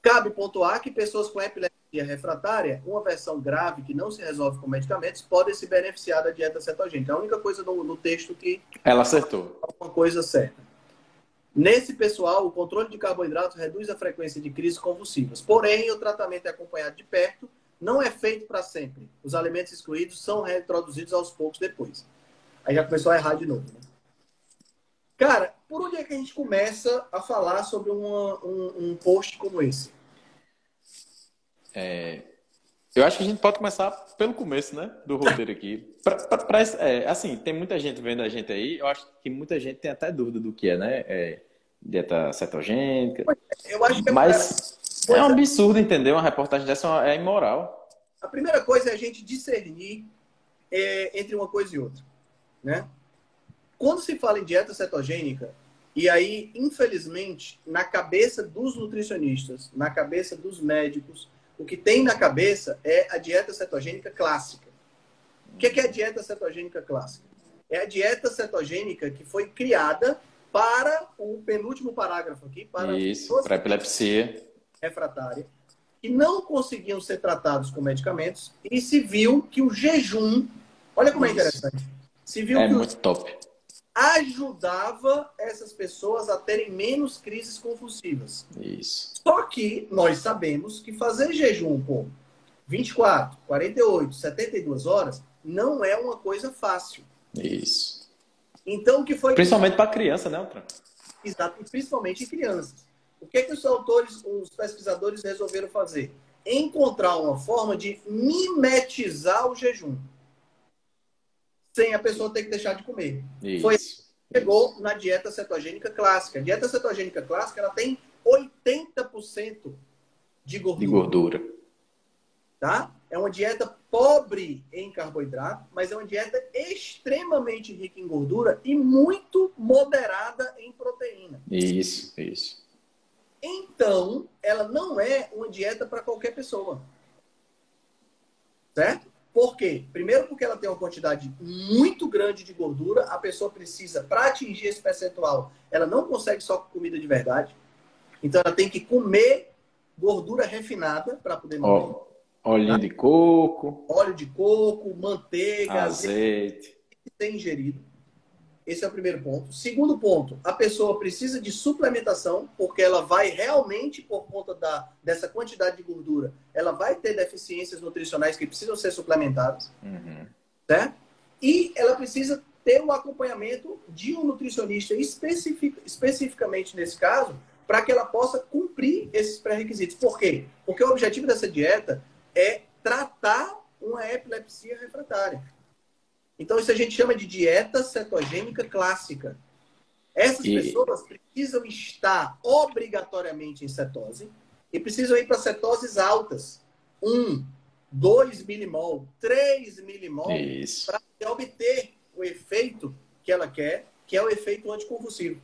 Cabe pontuar que pessoas com epilepsia refratária, uma versão grave que não se resolve com medicamentos, podem se beneficiar da dieta cetogênica. A única coisa no, no texto que. Ela acertou. Uma coisa certa. Nesse pessoal, o controle de carboidratos reduz a frequência de crises convulsivas. Porém, o tratamento é acompanhado de perto, não é feito para sempre. Os alimentos excluídos são reintroduzidos aos poucos depois. Aí já começou a errar de novo. Né? Cara, por onde é que a gente começa a falar sobre uma, um, um, post como esse? É, eu acho que a gente pode começar pelo começo, né? Do roteiro aqui. Pra, pra, pra, é, assim, tem muita gente vendo a gente aí. Eu acho que muita gente tem até dúvida do que é, né? É, dieta cetogênica. Eu acho que é Mas é um absurdo, entender Uma reportagem dessa é imoral. A primeira coisa é a gente discernir é, entre uma coisa e outra, né? Quando se fala em dieta cetogênica, e aí, infelizmente, na cabeça dos nutricionistas, na cabeça dos médicos, o que tem na cabeça é a dieta cetogênica clássica. O que é a dieta cetogênica clássica? É a dieta cetogênica que foi criada para o penúltimo parágrafo aqui, para Isso, para epilepsia refratária, que não conseguiam ser tratados com medicamentos e se viu que o jejum, olha como é interessante, se viu é que muito o, top ajudava essas pessoas a terem menos crises convulsivas. Isso. Só que nós sabemos que fazer jejum por 24, 48, 72 horas não é uma coisa fácil. Isso. Então, o que foi. Principalmente para criança, né, Altran? Exato, principalmente em crianças. O que, é que os autores, os pesquisadores resolveram fazer? Encontrar uma forma de mimetizar o jejum sem a pessoa ter que deixar de comer. Isso. Foi chegou na dieta cetogênica clássica. A dieta cetogênica clássica ela tem 80% de gordura. De gordura. Tá? É uma dieta pobre em carboidrato, mas é uma dieta extremamente rica em gordura e muito moderada em proteína. Isso, isso. Então, ela não é uma dieta para qualquer pessoa. Certo? Por quê? Primeiro, porque ela tem uma quantidade muito grande de gordura. A pessoa precisa, para atingir esse percentual, ela não consegue só com comida de verdade. Então, ela tem que comer gordura refinada para poder manter. Óleo tá? de coco. Óleo de coco, manteiga, azeite. azeite. Tem ingerido. Esse é o primeiro ponto. Segundo ponto, a pessoa precisa de suplementação, porque ela vai realmente, por conta da, dessa quantidade de gordura, ela vai ter deficiências nutricionais que precisam ser suplementadas. Uhum. Certo? E ela precisa ter o um acompanhamento de um nutricionista especific, especificamente nesse caso, para que ela possa cumprir esses pré-requisitos. Por quê? Porque o objetivo dessa dieta é tratar uma epilepsia refratária. Então, isso a gente chama de dieta cetogênica clássica. Essas e... pessoas precisam estar obrigatoriamente em cetose e precisam ir para cetoses altas. 1, 2 milimol, 3 milimol, para obter o efeito que ela quer, que é o efeito anticonvulsivo.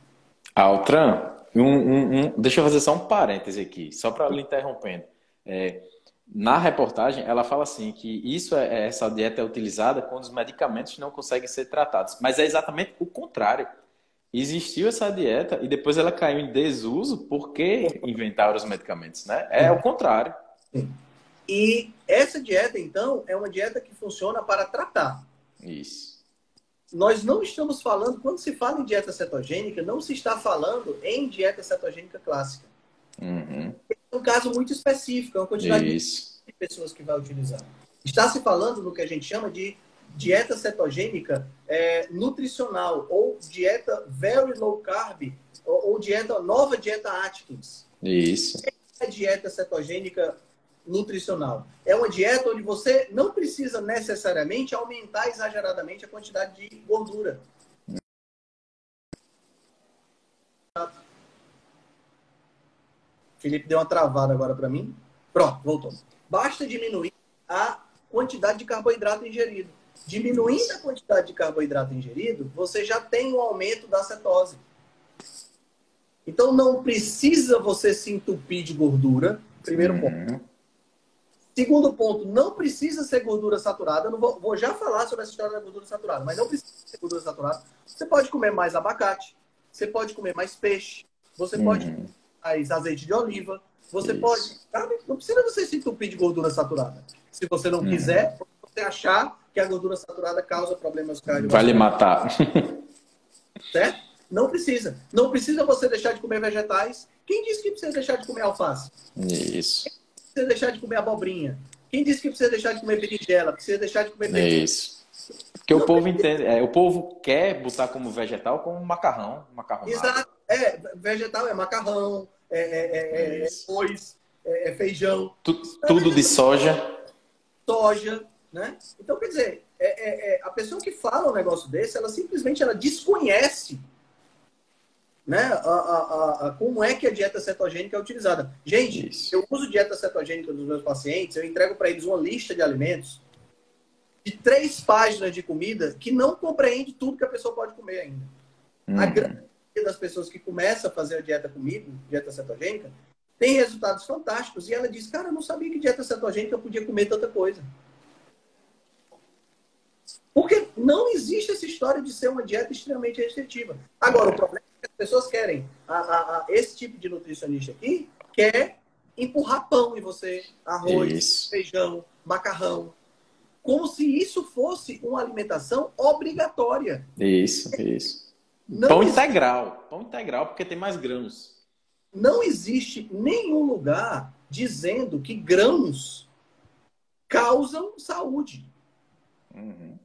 Altran, um, um, um, deixa eu fazer só um parêntese aqui, só para lhe interrompendo. É, na reportagem, ela fala assim que isso é, é, essa dieta é utilizada quando os medicamentos não conseguem ser tratados. Mas é exatamente o contrário. Existiu essa dieta e depois ela caiu em desuso porque inventaram os medicamentos, né? É o contrário. E essa dieta, então, é uma dieta que funciona para tratar. Isso. Nós não estamos falando, quando se fala em dieta cetogênica, não se está falando em dieta cetogênica clássica. Uhum um caso muito específico, é uma quantidade Isso. de pessoas que vai utilizar. Está se falando no que a gente chama de dieta cetogênica é, nutricional ou dieta very low carb ou, ou, dieta nova dieta Atkins. Isso. É a dieta cetogênica nutricional. É uma dieta onde você não precisa necessariamente aumentar exageradamente a quantidade de gordura. Felipe deu uma travada agora para mim. Pronto, voltou. Basta diminuir a quantidade de carboidrato ingerido. Diminuindo a quantidade de carboidrato ingerido, você já tem um aumento da cetose. Então não precisa você se entupir de gordura, primeiro uhum. ponto. Segundo ponto, não precisa ser gordura saturada. Não vou, vou, já falar sobre essa história da gordura saturada, mas não precisa ser gordura saturada. Você pode comer mais abacate, você pode comer mais peixe, você uhum. pode azeite de oliva, você Isso. pode. Sabe? Não precisa você se entupir de gordura saturada. Se você não uhum. quiser, você achar que a gordura saturada causa problemas cardiovasculares. Vai lhe matar. certo? Não precisa. Não precisa você deixar de comer vegetais. Quem disse que precisa deixar de comer alface? Isso. Quem precisa deixar de comer abobrinha? Quem disse que precisa deixar de comer berinjela? Precisa deixar de comer pepino? Isso. Porque não o povo precisa. entende, é, o povo quer botar como vegetal como macarrão, macarrão. Exato. É, vegetal é macarrão, é, é, é, é arroz, é, é, feijão. Tu, tudo de soja. Soja, né? Então, quer dizer, é, é, é, a pessoa que fala um negócio desse, ela simplesmente ela desconhece né, a, a, a, como é que a dieta cetogênica é utilizada. Gente, Isso. eu uso dieta cetogênica dos meus pacientes, eu entrego para eles uma lista de alimentos de três páginas de comida que não compreende tudo que a pessoa pode comer ainda. Hum. A grande maioria das pessoas que começa a fazer a dieta comigo, dieta cetogênica, tem resultados fantásticos. E ela diz, cara, eu não sabia que dieta cetogênica eu podia comer tanta coisa. Porque não existe essa história de ser uma dieta extremamente restritiva. Agora, o problema é que as pessoas querem, a, a, a, esse tipo de nutricionista aqui, quer empurrar pão em você, arroz, isso. feijão, macarrão. Como se isso fosse uma alimentação obrigatória. Isso, isso. Não pão existe... integral. Pão integral, porque tem mais grãos. Não existe nenhum lugar dizendo que grãos causam saúde. Uhum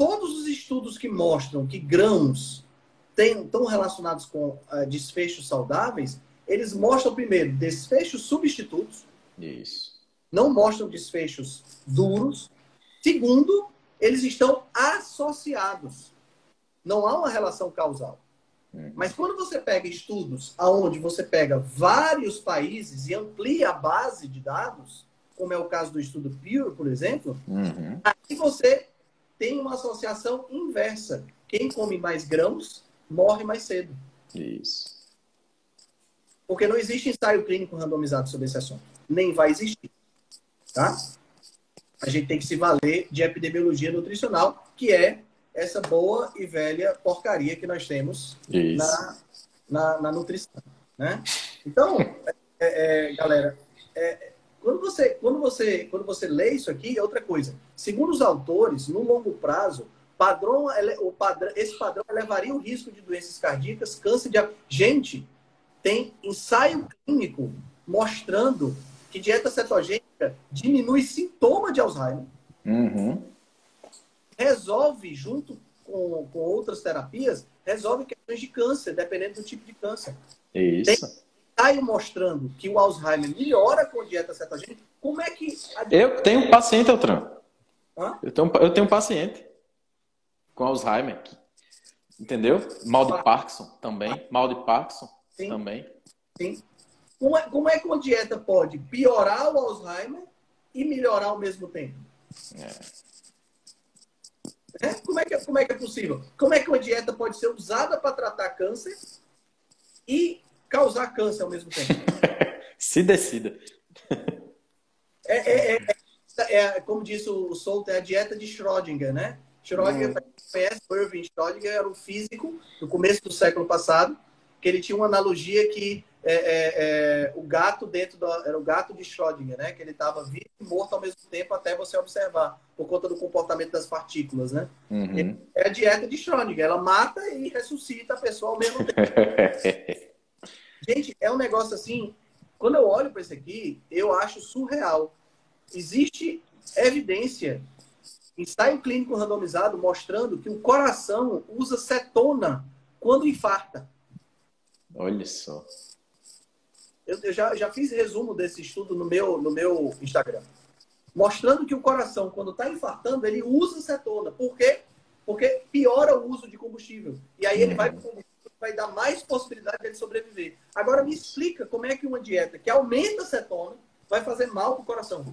todos os estudos que mostram que grãos estão relacionados com uh, desfechos saudáveis, eles mostram primeiro desfechos substitutos. Isso. Não mostram desfechos duros. Segundo, eles estão associados. Não há uma relação causal. Hum. Mas quando você pega estudos aonde você pega vários países e amplia a base de dados, como é o caso do estudo Pure, por exemplo, uhum. aí você tem uma associação inversa. Quem come mais grãos morre mais cedo. Isso. Porque não existe ensaio clínico randomizado sobre esse assunto. Nem vai existir. Tá? A gente tem que se valer de epidemiologia nutricional, que é essa boa e velha porcaria que nós temos na, na, na, nutrição. Né? Então, é, é, galera, é, quando você, quando você, quando você lê isso aqui, é outra coisa. Segundo os autores, no longo prazo, padrão, o padrão, esse padrão elevaria o risco de doenças cardíacas, câncer de gente tem ensaio clínico mostrando que dieta cetogênica diminui sintoma de Alzheimer, uhum. Resolve junto com, com outras terapias, resolve questões de câncer, dependendo do tipo de câncer. Isso. Tem ensaio mostrando que o Alzheimer melhora com dieta cetogênica, como é que. A... Eu tenho um paciente, Altran. Eu tenho, eu tenho um paciente com Alzheimer. Entendeu? Mal de Parkinson também. Mal de Parkinson Sim. também. Sim. Como é, como é que uma dieta pode piorar o Alzheimer e melhorar ao mesmo tempo? É. É? Como, é que, como é que é possível? Como é que uma dieta pode ser usada para tratar câncer e causar câncer ao mesmo tempo. Se decida. É, é, é, é, é como disse o Souto, é a dieta de Schrödinger, né? Schrödinger, hum. conhece, Irving Schrödinger era um físico do começo do século passado, que ele tinha uma analogia que é, é, é, o gato dentro do, era o gato de Schrödinger, né? Que ele estava vivo e morto ao mesmo tempo até você observar, por conta do comportamento das partículas, né? Uhum. É a dieta de Schrödinger, ela mata e ressuscita a pessoa ao mesmo tempo. Gente, é um negócio assim. Quando eu olho para isso aqui, eu acho surreal. Existe evidência, ensaio clínico randomizado mostrando que o coração usa cetona quando infarta. Olha só. Eu, eu já, já fiz resumo desse estudo no meu, no meu Instagram. Mostrando que o coração, quando está infartando, ele usa cetona. Por quê? Porque piora o uso de combustível. E aí ele vai para o vai dar mais possibilidade de ele sobreviver. Agora me explica como é que uma dieta que aumenta a cetona vai fazer mal para o coração.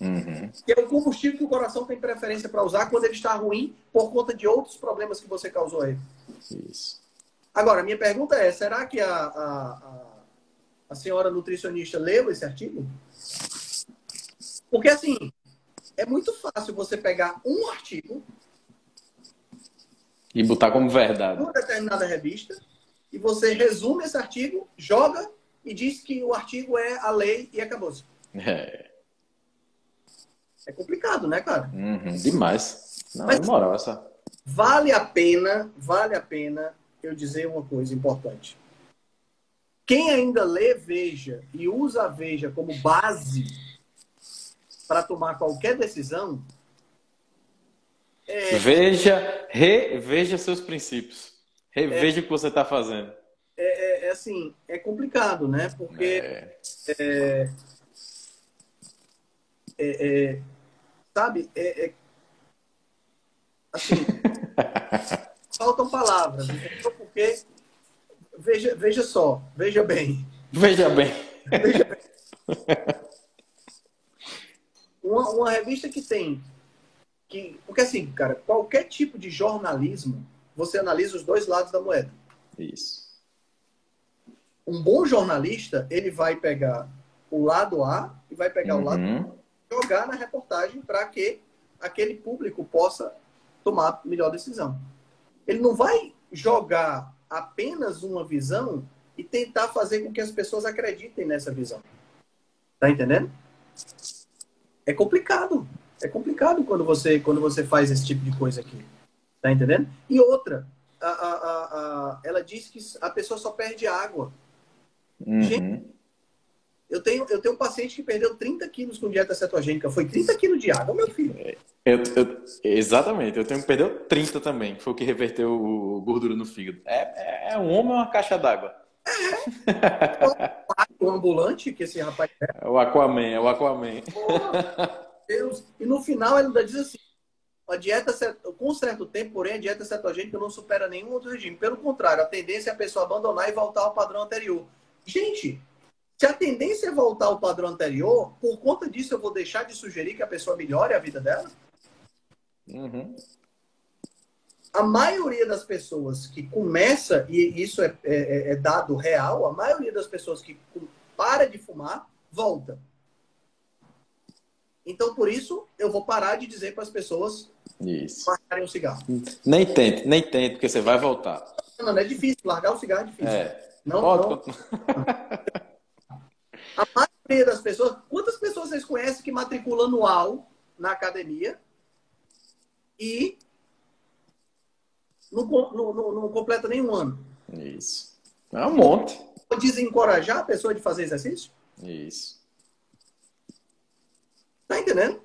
Uhum. Que é o combustível que o coração tem preferência para usar quando ele está ruim por conta de outros problemas que você causou a ele. Isso. Agora, minha pergunta é: será que a, a, a, a senhora nutricionista leu esse artigo? Porque, assim, é muito fácil você pegar um artigo e botar como verdade. Uma determinada revista, e você resume esse artigo, joga e diz que o artigo é a lei e acabou-se. É. É complicado, né, cara? Uhum, demais. Não, Mas, é moral essa. Vale a pena, vale a pena eu dizer uma coisa importante. Quem ainda lê Veja e usa a Veja como base para tomar qualquer decisão, é... veja, reveja seus princípios. Reveja é... o que você está fazendo. É, é, é, assim, é complicado, né? Porque é. É, sabe, assim, faltam palavras, porque veja, veja só, veja bem. Veja bem. Veja bem. Uma, uma revista que tem que, porque assim, cara, qualquer tipo de jornalismo, você analisa os dois lados da moeda. Isso. Um bom jornalista, ele vai pegar o lado A e vai pegar uhum. o lado B, jogar na reportagem para que aquele público possa tomar melhor decisão. Ele não vai jogar apenas uma visão e tentar fazer com que as pessoas acreditem nessa visão. Tá entendendo? É complicado. É complicado quando você, quando você faz esse tipo de coisa aqui. Tá entendendo? E outra, a, a, a, ela diz que a pessoa só perde água. Uhum. Gente, eu tenho, eu tenho um paciente que perdeu 30 quilos com dieta cetogênica. Foi 30 quilos de água, meu filho. Eu, eu, exatamente. Eu tenho que perdeu 30 também. Foi o que reverteu o gordura no fígado. É, é, é um homem ou uma caixa d'água? É. o ambulante que esse rapaz é. É o Aquaman, é o Aquaman. Porra. Deus. E no final ele ainda diz assim: a dieta, com um certo tempo, porém, a dieta cetogênica não supera nenhum outro regime. Pelo contrário, a tendência é a pessoa abandonar e voltar ao padrão anterior. Gente, se a tendência é voltar ao padrão anterior, por conta disso eu vou deixar de sugerir que a pessoa melhore a vida dela? Uhum. A maioria das pessoas que começa, e isso é, é, é dado real, a maioria das pessoas que para de fumar, volta. Então, por isso, eu vou parar de dizer para as pessoas isso. largarem o cigarro. Nem tente, nem tente, porque você vai voltar. Não, não é difícil. Largar o cigarro é difícil. É. Não, Pode. não. A maioria das pessoas... Quantas pessoas vocês conhecem que matricula anual na academia e não, não, não, não completa nenhum ano? Isso. É um monte. Desencorajar a pessoa de fazer exercício? Isso. Tá entendendo?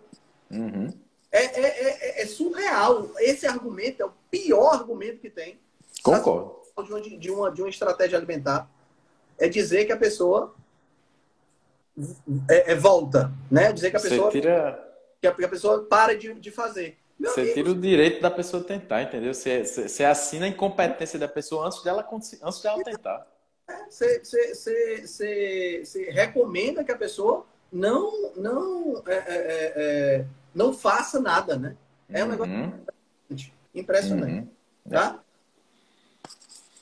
Uhum. É, é, é, é, surreal. Esse argumento é o pior argumento que tem. Concordo. De uma, de, uma, de uma estratégia alimentar. É dizer que a pessoa é, é volta, né? Dizer que a pessoa tira... que, a, que a pessoa para de, de fazer. Meu você amigo, tira o direito da pessoa tentar, entendeu? Você, você, você, assina a incompetência da pessoa antes dela, antes dela tentar. É, você, você, você, recomenda que a pessoa não não é, é, é, é, não faça nada, né? É um negócio uhum. impressionante, uhum. tá?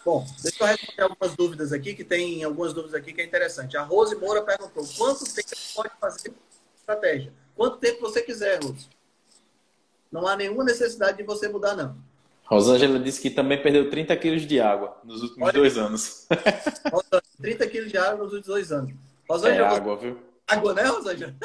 Bom, deixa eu responder algumas dúvidas aqui, que tem algumas dúvidas aqui que é interessante. A Rose Moura perguntou, quanto tempo pode fazer estratégia? Quanto tempo você quiser, Rose? Não há nenhuma necessidade de você mudar, não. Rosângela disse que também perdeu 30 quilos de água nos últimos Olha, dois anos. 30 quilos de água nos últimos dois anos. Rosângela, é água, viu? água, né, Rosângela?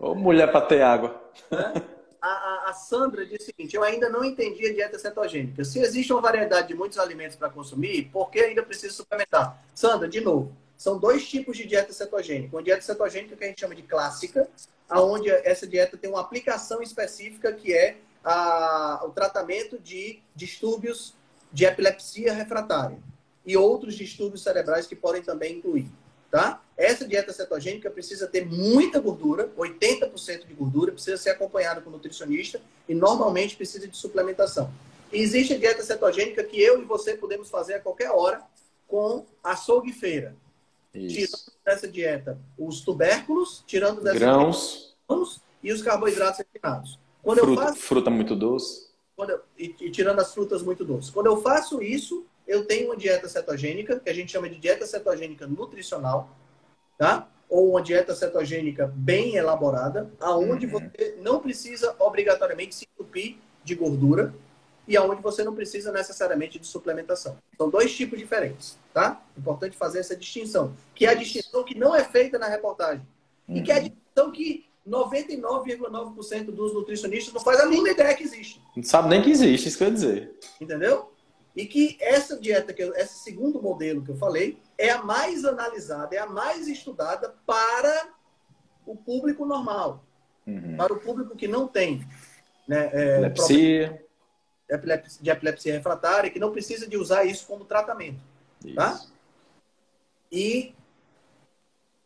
Ô, mulher para ter água. É? A, a, Sandra disse o seguinte: eu ainda não entendi a dieta cetogênica. Se existe uma variedade de muitos alimentos para consumir, por que ainda precisa suplementar? Sandra, de novo, são dois tipos de dieta cetogênica. Uma dieta cetogênica que a gente chama de clássica, aonde essa dieta tem uma aplicação específica que é a, o tratamento de distúrbios de epilepsia refratária e outros distúrbios cerebrais que podem também incluir tá? Essa dieta cetogênica precisa ter muita gordura, 80% de gordura, precisa ser acompanhada com nutricionista e normalmente precisa de suplementação. E existe a dieta cetogênica que eu e você podemos fazer a qualquer hora com açougue feira. Isso. Tirando dessa dieta os tubérculos, tirando dessa grãos. grãos e os carboidratos refinados. Quando fruta, eu faço, fruta muito doce. Eu, e, e, tirando as frutas muito doces. Quando eu faço isso, eu tenho uma dieta cetogênica, que a gente chama de dieta cetogênica nutricional, tá? Ou uma dieta cetogênica bem elaborada, aonde uhum. você não precisa obrigatoriamente se entupir de gordura e aonde você não precisa necessariamente de suplementação. São dois tipos diferentes, tá? Importante fazer essa distinção, que é a distinção que não é feita na reportagem uhum. e que é a uhum. distinção que 99,9% dos nutricionistas não faz a mínima ideia que existe. Não sabe nem que existe, isso quer dizer. Entendeu? E que essa dieta, que eu, esse segundo modelo que eu falei, é a mais analisada, é a mais estudada para o público normal. Uhum. Para o público que não tem né, é, epilepsia. de epilepsia refratária, que não precisa de usar isso como tratamento. Tá? Isso. Tá? E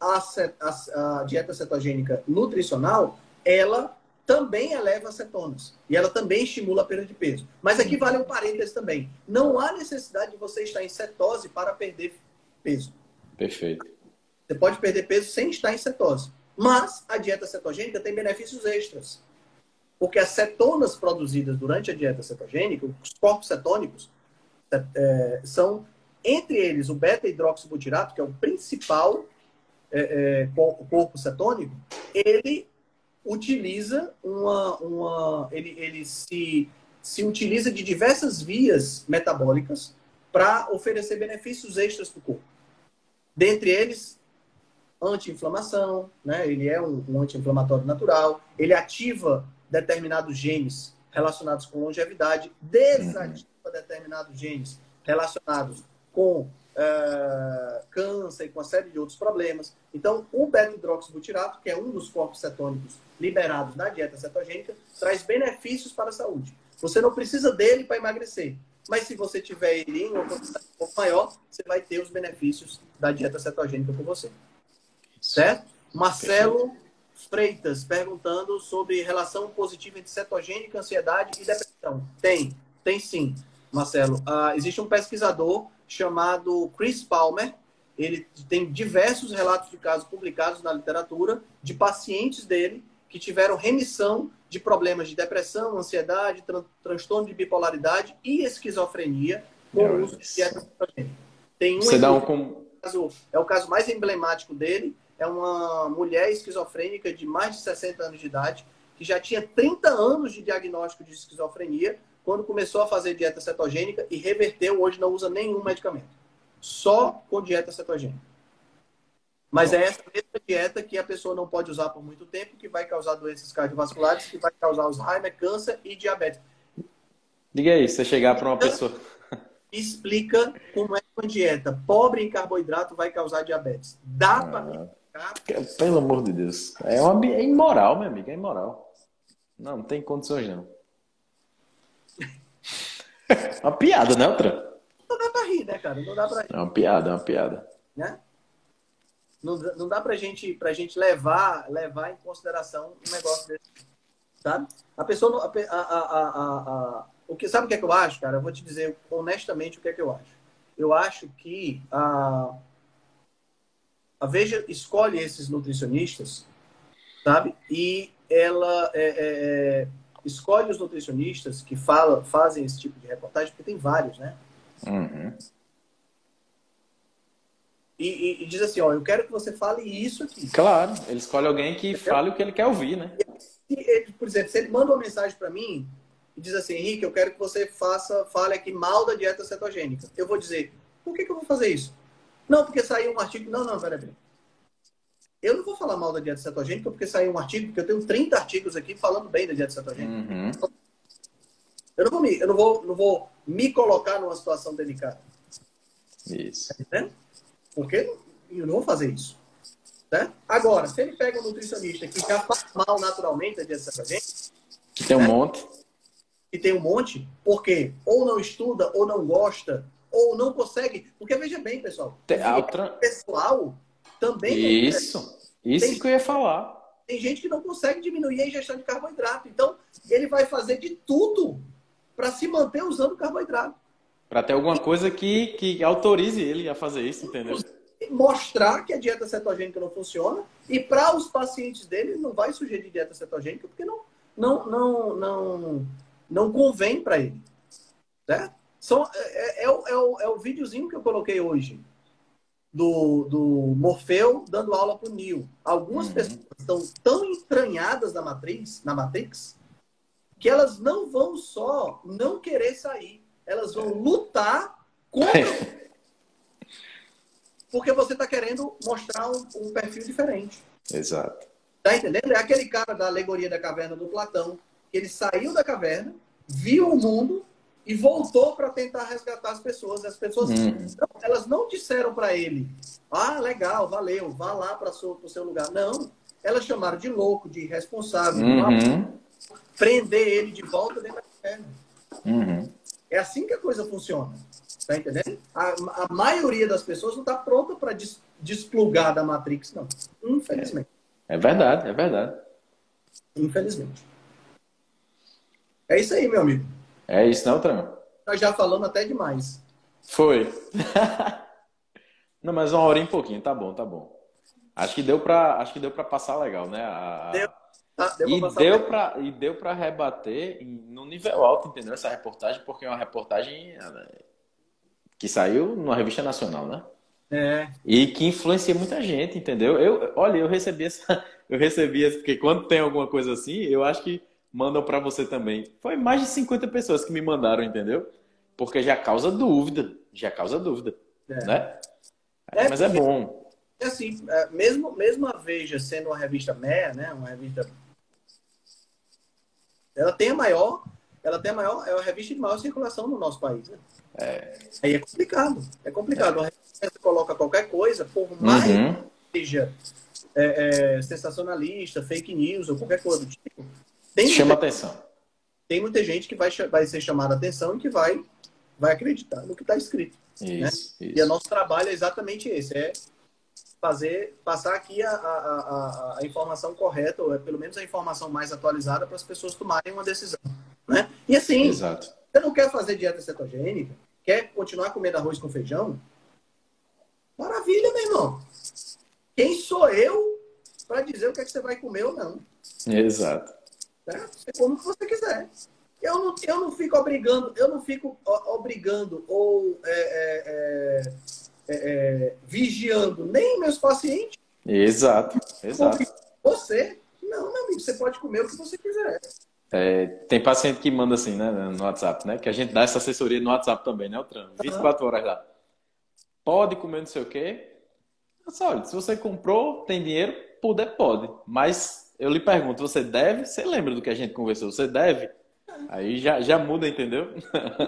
a, a, a dieta cetogênica nutricional, ela também eleva cetonas. E ela também estimula a perda de peso. Mas aqui vale um parênteses também. Não há necessidade de você estar em cetose para perder peso. Perfeito. Você pode perder peso sem estar em cetose. Mas a dieta cetogênica tem benefícios extras. Porque as cetonas produzidas durante a dieta cetogênica, os corpos cetônicos, é, são, entre eles, o beta-hidroxibutirato, que é o principal é, é, corpo cetônico, ele utiliza uma. uma ele, ele se, se utiliza de diversas vias metabólicas para oferecer benefícios extras para o corpo. Dentre eles, anti-inflamação, né? ele é um, um anti-inflamatório natural, ele ativa determinados genes relacionados com longevidade, desativa uhum. determinados genes relacionados com uh, câncer e com uma série de outros problemas. Então, o beta-hidroxibutirato, que é um dos corpos cetônicos liberados na dieta cetogênica, traz benefícios para a saúde. Você não precisa dele para emagrecer, mas se você tiver ele em uma quantidade um pouco maior, você vai ter os benefícios da dieta cetogênica com você. Certo? Marcelo Freitas perguntando sobre relação positiva entre cetogênica, ansiedade e depressão. Tem, tem sim, Marcelo. Uh, existe um pesquisador chamado Chris Palmer. Ele tem diversos relatos de casos publicados na literatura de pacientes dele que tiveram remissão de problemas de depressão, ansiedade, tran transtorno de bipolaridade e esquizofrenia com o uso de dieta Tem um Você dá um com... é o caso mais emblemático dele, é uma mulher esquizofrênica de mais de 60 anos de idade, que já tinha 30 anos de diagnóstico de esquizofrenia, quando começou a fazer dieta cetogênica e reverteu, hoje não usa nenhum medicamento. Só com dieta cetogênica. Mas é essa mesma dieta que a pessoa não pode usar por muito tempo, que vai causar doenças cardiovasculares, que vai causar Alzheimer, câncer e diabetes. Diga aí, você chegar para uma pessoa. Explica como é que uma dieta pobre em carboidrato vai causar diabetes. Dá ah, para Pelo amor de Deus. É, uma, é imoral, meu amigo, é imoral. Não, não tem condições não. uma piada, né, outra? Não dá pra rir, né, cara? Não dá pra rir. É uma piada, é uma piada. Né? Não, não dá pra gente, pra gente levar, levar em consideração um negócio desse. Sabe? A pessoa. A, a, a, a, o que, sabe o que é que eu acho, cara? Eu vou te dizer honestamente o que é que eu acho. Eu acho que a, a Veja escolhe esses nutricionistas, sabe? E ela é, é, é escolhe os nutricionistas que fala, fazem esse tipo de reportagem, porque tem vários, né? Uhum. E, e, e, diz assim, ó, eu quero que você fale isso aqui. Claro, ele escolhe alguém que Entendeu? fale o que ele quer ouvir, né? Ele, por exemplo, se ele manda uma mensagem para mim e diz assim, Henrique, eu quero que você faça, fale aqui mal da dieta cetogênica. Eu vou dizer, por que, que eu vou fazer isso? Não, porque saiu um artigo. Não, não, peraí. Eu não vou falar mal da dieta cetogênica porque saiu um artigo, porque eu tenho 30 artigos aqui falando bem da dieta cetogênica. Uhum. Eu, não vou me, eu não vou, não vou me colocar numa situação delicada. Isso. Tá porque eu não vou fazer isso. Né? Agora, se ele pega um nutricionista que já faz mal naturalmente a dieta cetogênica. Que tem um né? monte. Que tem um monte, porque ou não estuda, ou não gosta, ou não consegue. Porque veja bem, pessoal. Tem, outra... pessoal também. Isso. Isso tem, que eu ia falar. Tem gente que não consegue diminuir a ingestão de carboidrato. Então, ele vai fazer de tudo para se manter usando carboidrato. Para ter alguma coisa que, que autorize ele a fazer isso, entendeu? mostrar que a dieta cetogênica não funciona e para os pacientes dele não vai sugerir dieta cetogênica porque não não não não, não convém para ele. Certo? São, é, é, é, o, é, o, é o videozinho que eu coloquei hoje do, do Morfeu dando aula para o Neo. Algumas uhum. pessoas estão tão entranhadas na matriz, na Matrix, que elas não vão só não querer sair, elas vão lutar contra porque você está querendo mostrar um, um, perfil diferente. Exato. Tá entendendo? É aquele cara da alegoria da caverna do Platão, que ele saiu da caverna, viu o mundo e voltou para tentar resgatar as pessoas. As pessoas uhum. elas não disseram para ele: "Ah, legal, valeu, vá lá para o seu lugar". Não, elas chamaram de louco, de irresponsável, uhum. de prender ele de volta dentro da caverna. Uhum. É assim que a coisa funciona. Tá entendendo? A, a maioria das pessoas não está pronta para des, desplugar da Matrix, não. Infelizmente. É, é verdade, é verdade. Infelizmente. É isso aí, meu amigo. É isso, não, Tran? Nós já falamos até demais. Foi. não, mas uma hora e um pouquinho, tá bom, tá bom. Acho que deu para, acho que deu para passar legal, né? A... Deu. Ah, deu e, deu pra, e deu para rebater no nível alto, entendeu? Essa reportagem, porque é uma reportagem que saiu numa revista nacional, né? É. E que influencia muita gente, entendeu? Eu, olha, eu recebi essa, eu recebi essa, porque quando tem alguma coisa assim, eu acho que mandam para você também. Foi mais de 50 pessoas que me mandaram, entendeu? Porque já causa dúvida, já causa dúvida, é. né? É, Mas é bom. É assim, é, mesmo, mesmo a Veja sendo uma revista meia, né, uma revista ela tem a maior, ela tem a maior, é a revista de maior circulação no nosso país, né? É. Aí é complicado. É complicado. É. Você coloca qualquer coisa, por mais uhum. que seja é, é, sensacionalista, fake news ou qualquer coisa do tipo, tem chama muita, atenção. Tem muita gente que vai, vai ser chamada a atenção e que vai, vai acreditar no que está escrito. Isso, né? isso. E o nosso trabalho é exatamente esse, é fazer passar aqui a, a, a, a, informação correta, ou é pelo menos a informação mais atualizada para as pessoas tomarem uma decisão. Né? E assim, Exato. você não quer fazer dieta cetogênica, Quer continuar comendo arroz com feijão? Maravilha, meu irmão. Quem sou eu para dizer o que, é que você vai comer ou não? Exato. Certo? Você come o que você quiser. Eu não, eu não fico obrigando, eu não fico obrigando ou é, é, é, é, vigiando nem meus pacientes. Exato, exato. Você, não, meu amigo, você pode comer o que você quiser. É, tem paciente que manda assim, né, no WhatsApp, né? Que a gente dá essa assessoria no WhatsApp também, né, o Tram? 24 horas lá. Pode comer não sei o quê. Olha, se você comprou, tem dinheiro, puder, pode. Mas eu lhe pergunto, você deve? Você lembra do que a gente conversou? Você deve? Aí já, já muda, entendeu?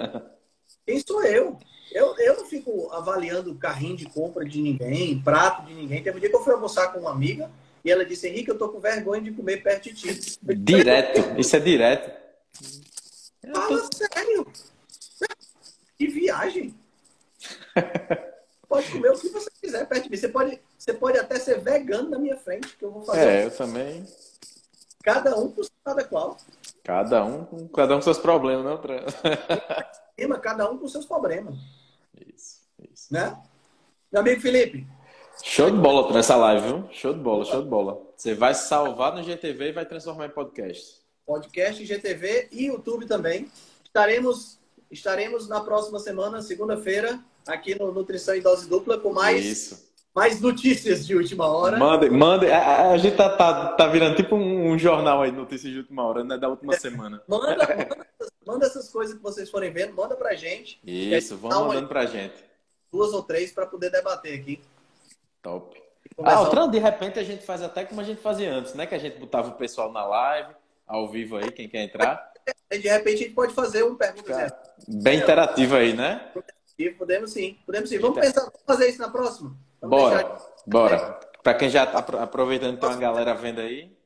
Quem sou eu? eu? Eu não fico avaliando carrinho de compra de ninguém, prato de ninguém. Teve um dia que eu fui almoçar com uma amiga, e ela disse, Henrique, eu tô com vergonha de comer perto de ti. Direto, isso é direto. Fala tô... sério. Que viagem. pode comer o que você quiser perto de mim. Você pode, você pode até ser vegano na minha frente, que eu vou fazer. É, eu também. Cada um com cada qual. Cada um, cada um com seus problemas, não? cada um com seus problemas. Isso, isso. Né? Meu amigo Felipe, Show de bola nessa live, viu? Show de bola, show de bola. Você vai salvar no GTV e vai transformar em podcast. Podcast, GTV e YouTube também. Estaremos, estaremos na próxima semana, segunda-feira, aqui no Nutrição em Dose Dupla, com mais, Isso. mais notícias de última hora. Manda, manda. A, a gente tá, tá, tá, virando tipo um, um, jornal aí, notícias de última hora, né? Da última é, semana. Manda, manda, manda, essas coisas que vocês forem vendo, manda pra gente. Isso, vamos mandando pra gente. Duas ou três para poder debater aqui. Top. Ah, o Tran, de repente a gente faz até como a gente fazia antes, né? Que a gente botava o pessoal na live, ao vivo aí, quem quer entrar. De repente a gente pode fazer um pergunta. Bem interativo aí, né? Podemos sim, podemos sim. Vamos pensar, vamos fazer isso na próxima? Vamos bora, deixar... bora. Para quem já está aproveitando, tem uma galera vendo aí.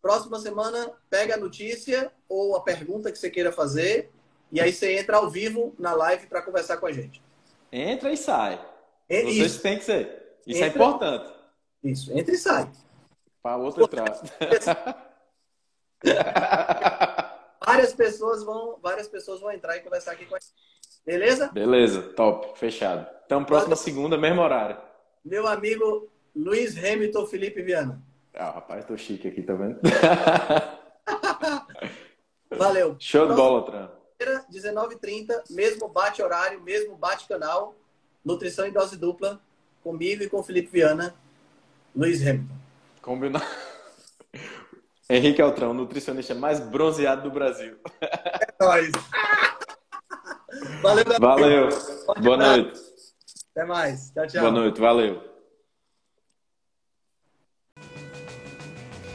Próxima semana, pega a notícia ou a pergunta que você queira fazer e aí você entra ao vivo na live para conversar com a gente. Entra e sai. É Vocês têm que ser. Isso é entra, é importante. Isso, entra e sai. Para outro entrar. várias pessoas vão, várias pessoas vão entrar e conversar aqui com a gente. Beleza? Beleza, top, fechado. Então, próxima segunda, mesmo horário. meu amigo Luiz Hamilton Felipe Viana. Ah, rapaz, tô chique aqui, tá vendo? Valeu. Show de bola, Tran. 19h30, mesmo bate horário, mesmo bate canal, Nutrição em Dose Dupla, comigo e com o Felipe Viana, Luiz Hamilton. Combinado. Henrique Altrão, nutricionista mais bronzeado do Brasil. É nóis. Valeu, Valeu. Boa noite. Até mais. Tchau, tchau. Boa noite. Valeu.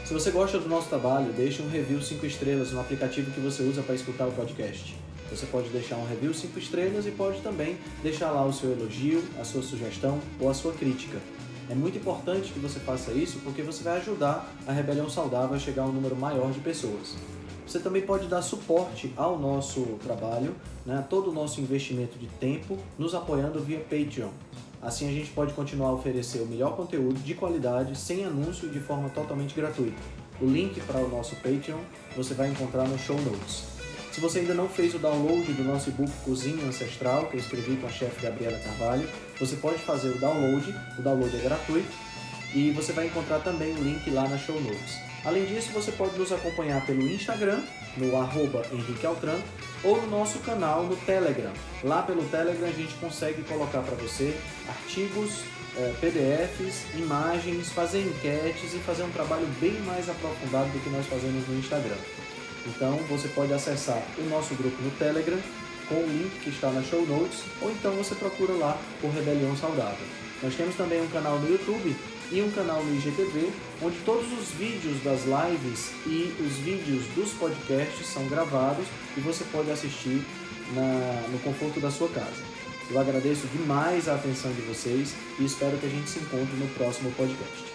Se você gosta do nosso trabalho, deixe um review 5 estrelas no aplicativo que você usa para escutar o podcast. Você pode deixar um review 5 estrelas e pode também deixar lá o seu elogio, a sua sugestão ou a sua crítica. É muito importante que você faça isso porque você vai ajudar a Rebelião Saudável a chegar a um número maior de pessoas. Você também pode dar suporte ao nosso trabalho, né, todo o nosso investimento de tempo, nos apoiando via Patreon. Assim a gente pode continuar a oferecer o melhor conteúdo de qualidade, sem anúncio e de forma totalmente gratuita. O link para o nosso Patreon você vai encontrar no show notes. Se você ainda não fez o download do nosso e-book Cozinha Ancestral, que eu escrevi com a chefe Gabriela Carvalho, você pode fazer o download, o download é gratuito e você vai encontrar também o link lá na show notes. Além disso, você pode nos acompanhar pelo Instagram, no arroba Henrique Altran, ou no nosso canal no Telegram. Lá pelo Telegram a gente consegue colocar para você artigos, é, PDFs, imagens, fazer enquetes e fazer um trabalho bem mais aprofundado do que nós fazemos no Instagram. Então você pode acessar o nosso grupo no Telegram com o link que está na show notes, ou então você procura lá por Rebelião Saudável. Nós temos também um canal no YouTube e um canal no IGTV, onde todos os vídeos das lives e os vídeos dos podcasts são gravados e você pode assistir na, no conforto da sua casa. Eu agradeço demais a atenção de vocês e espero que a gente se encontre no próximo podcast.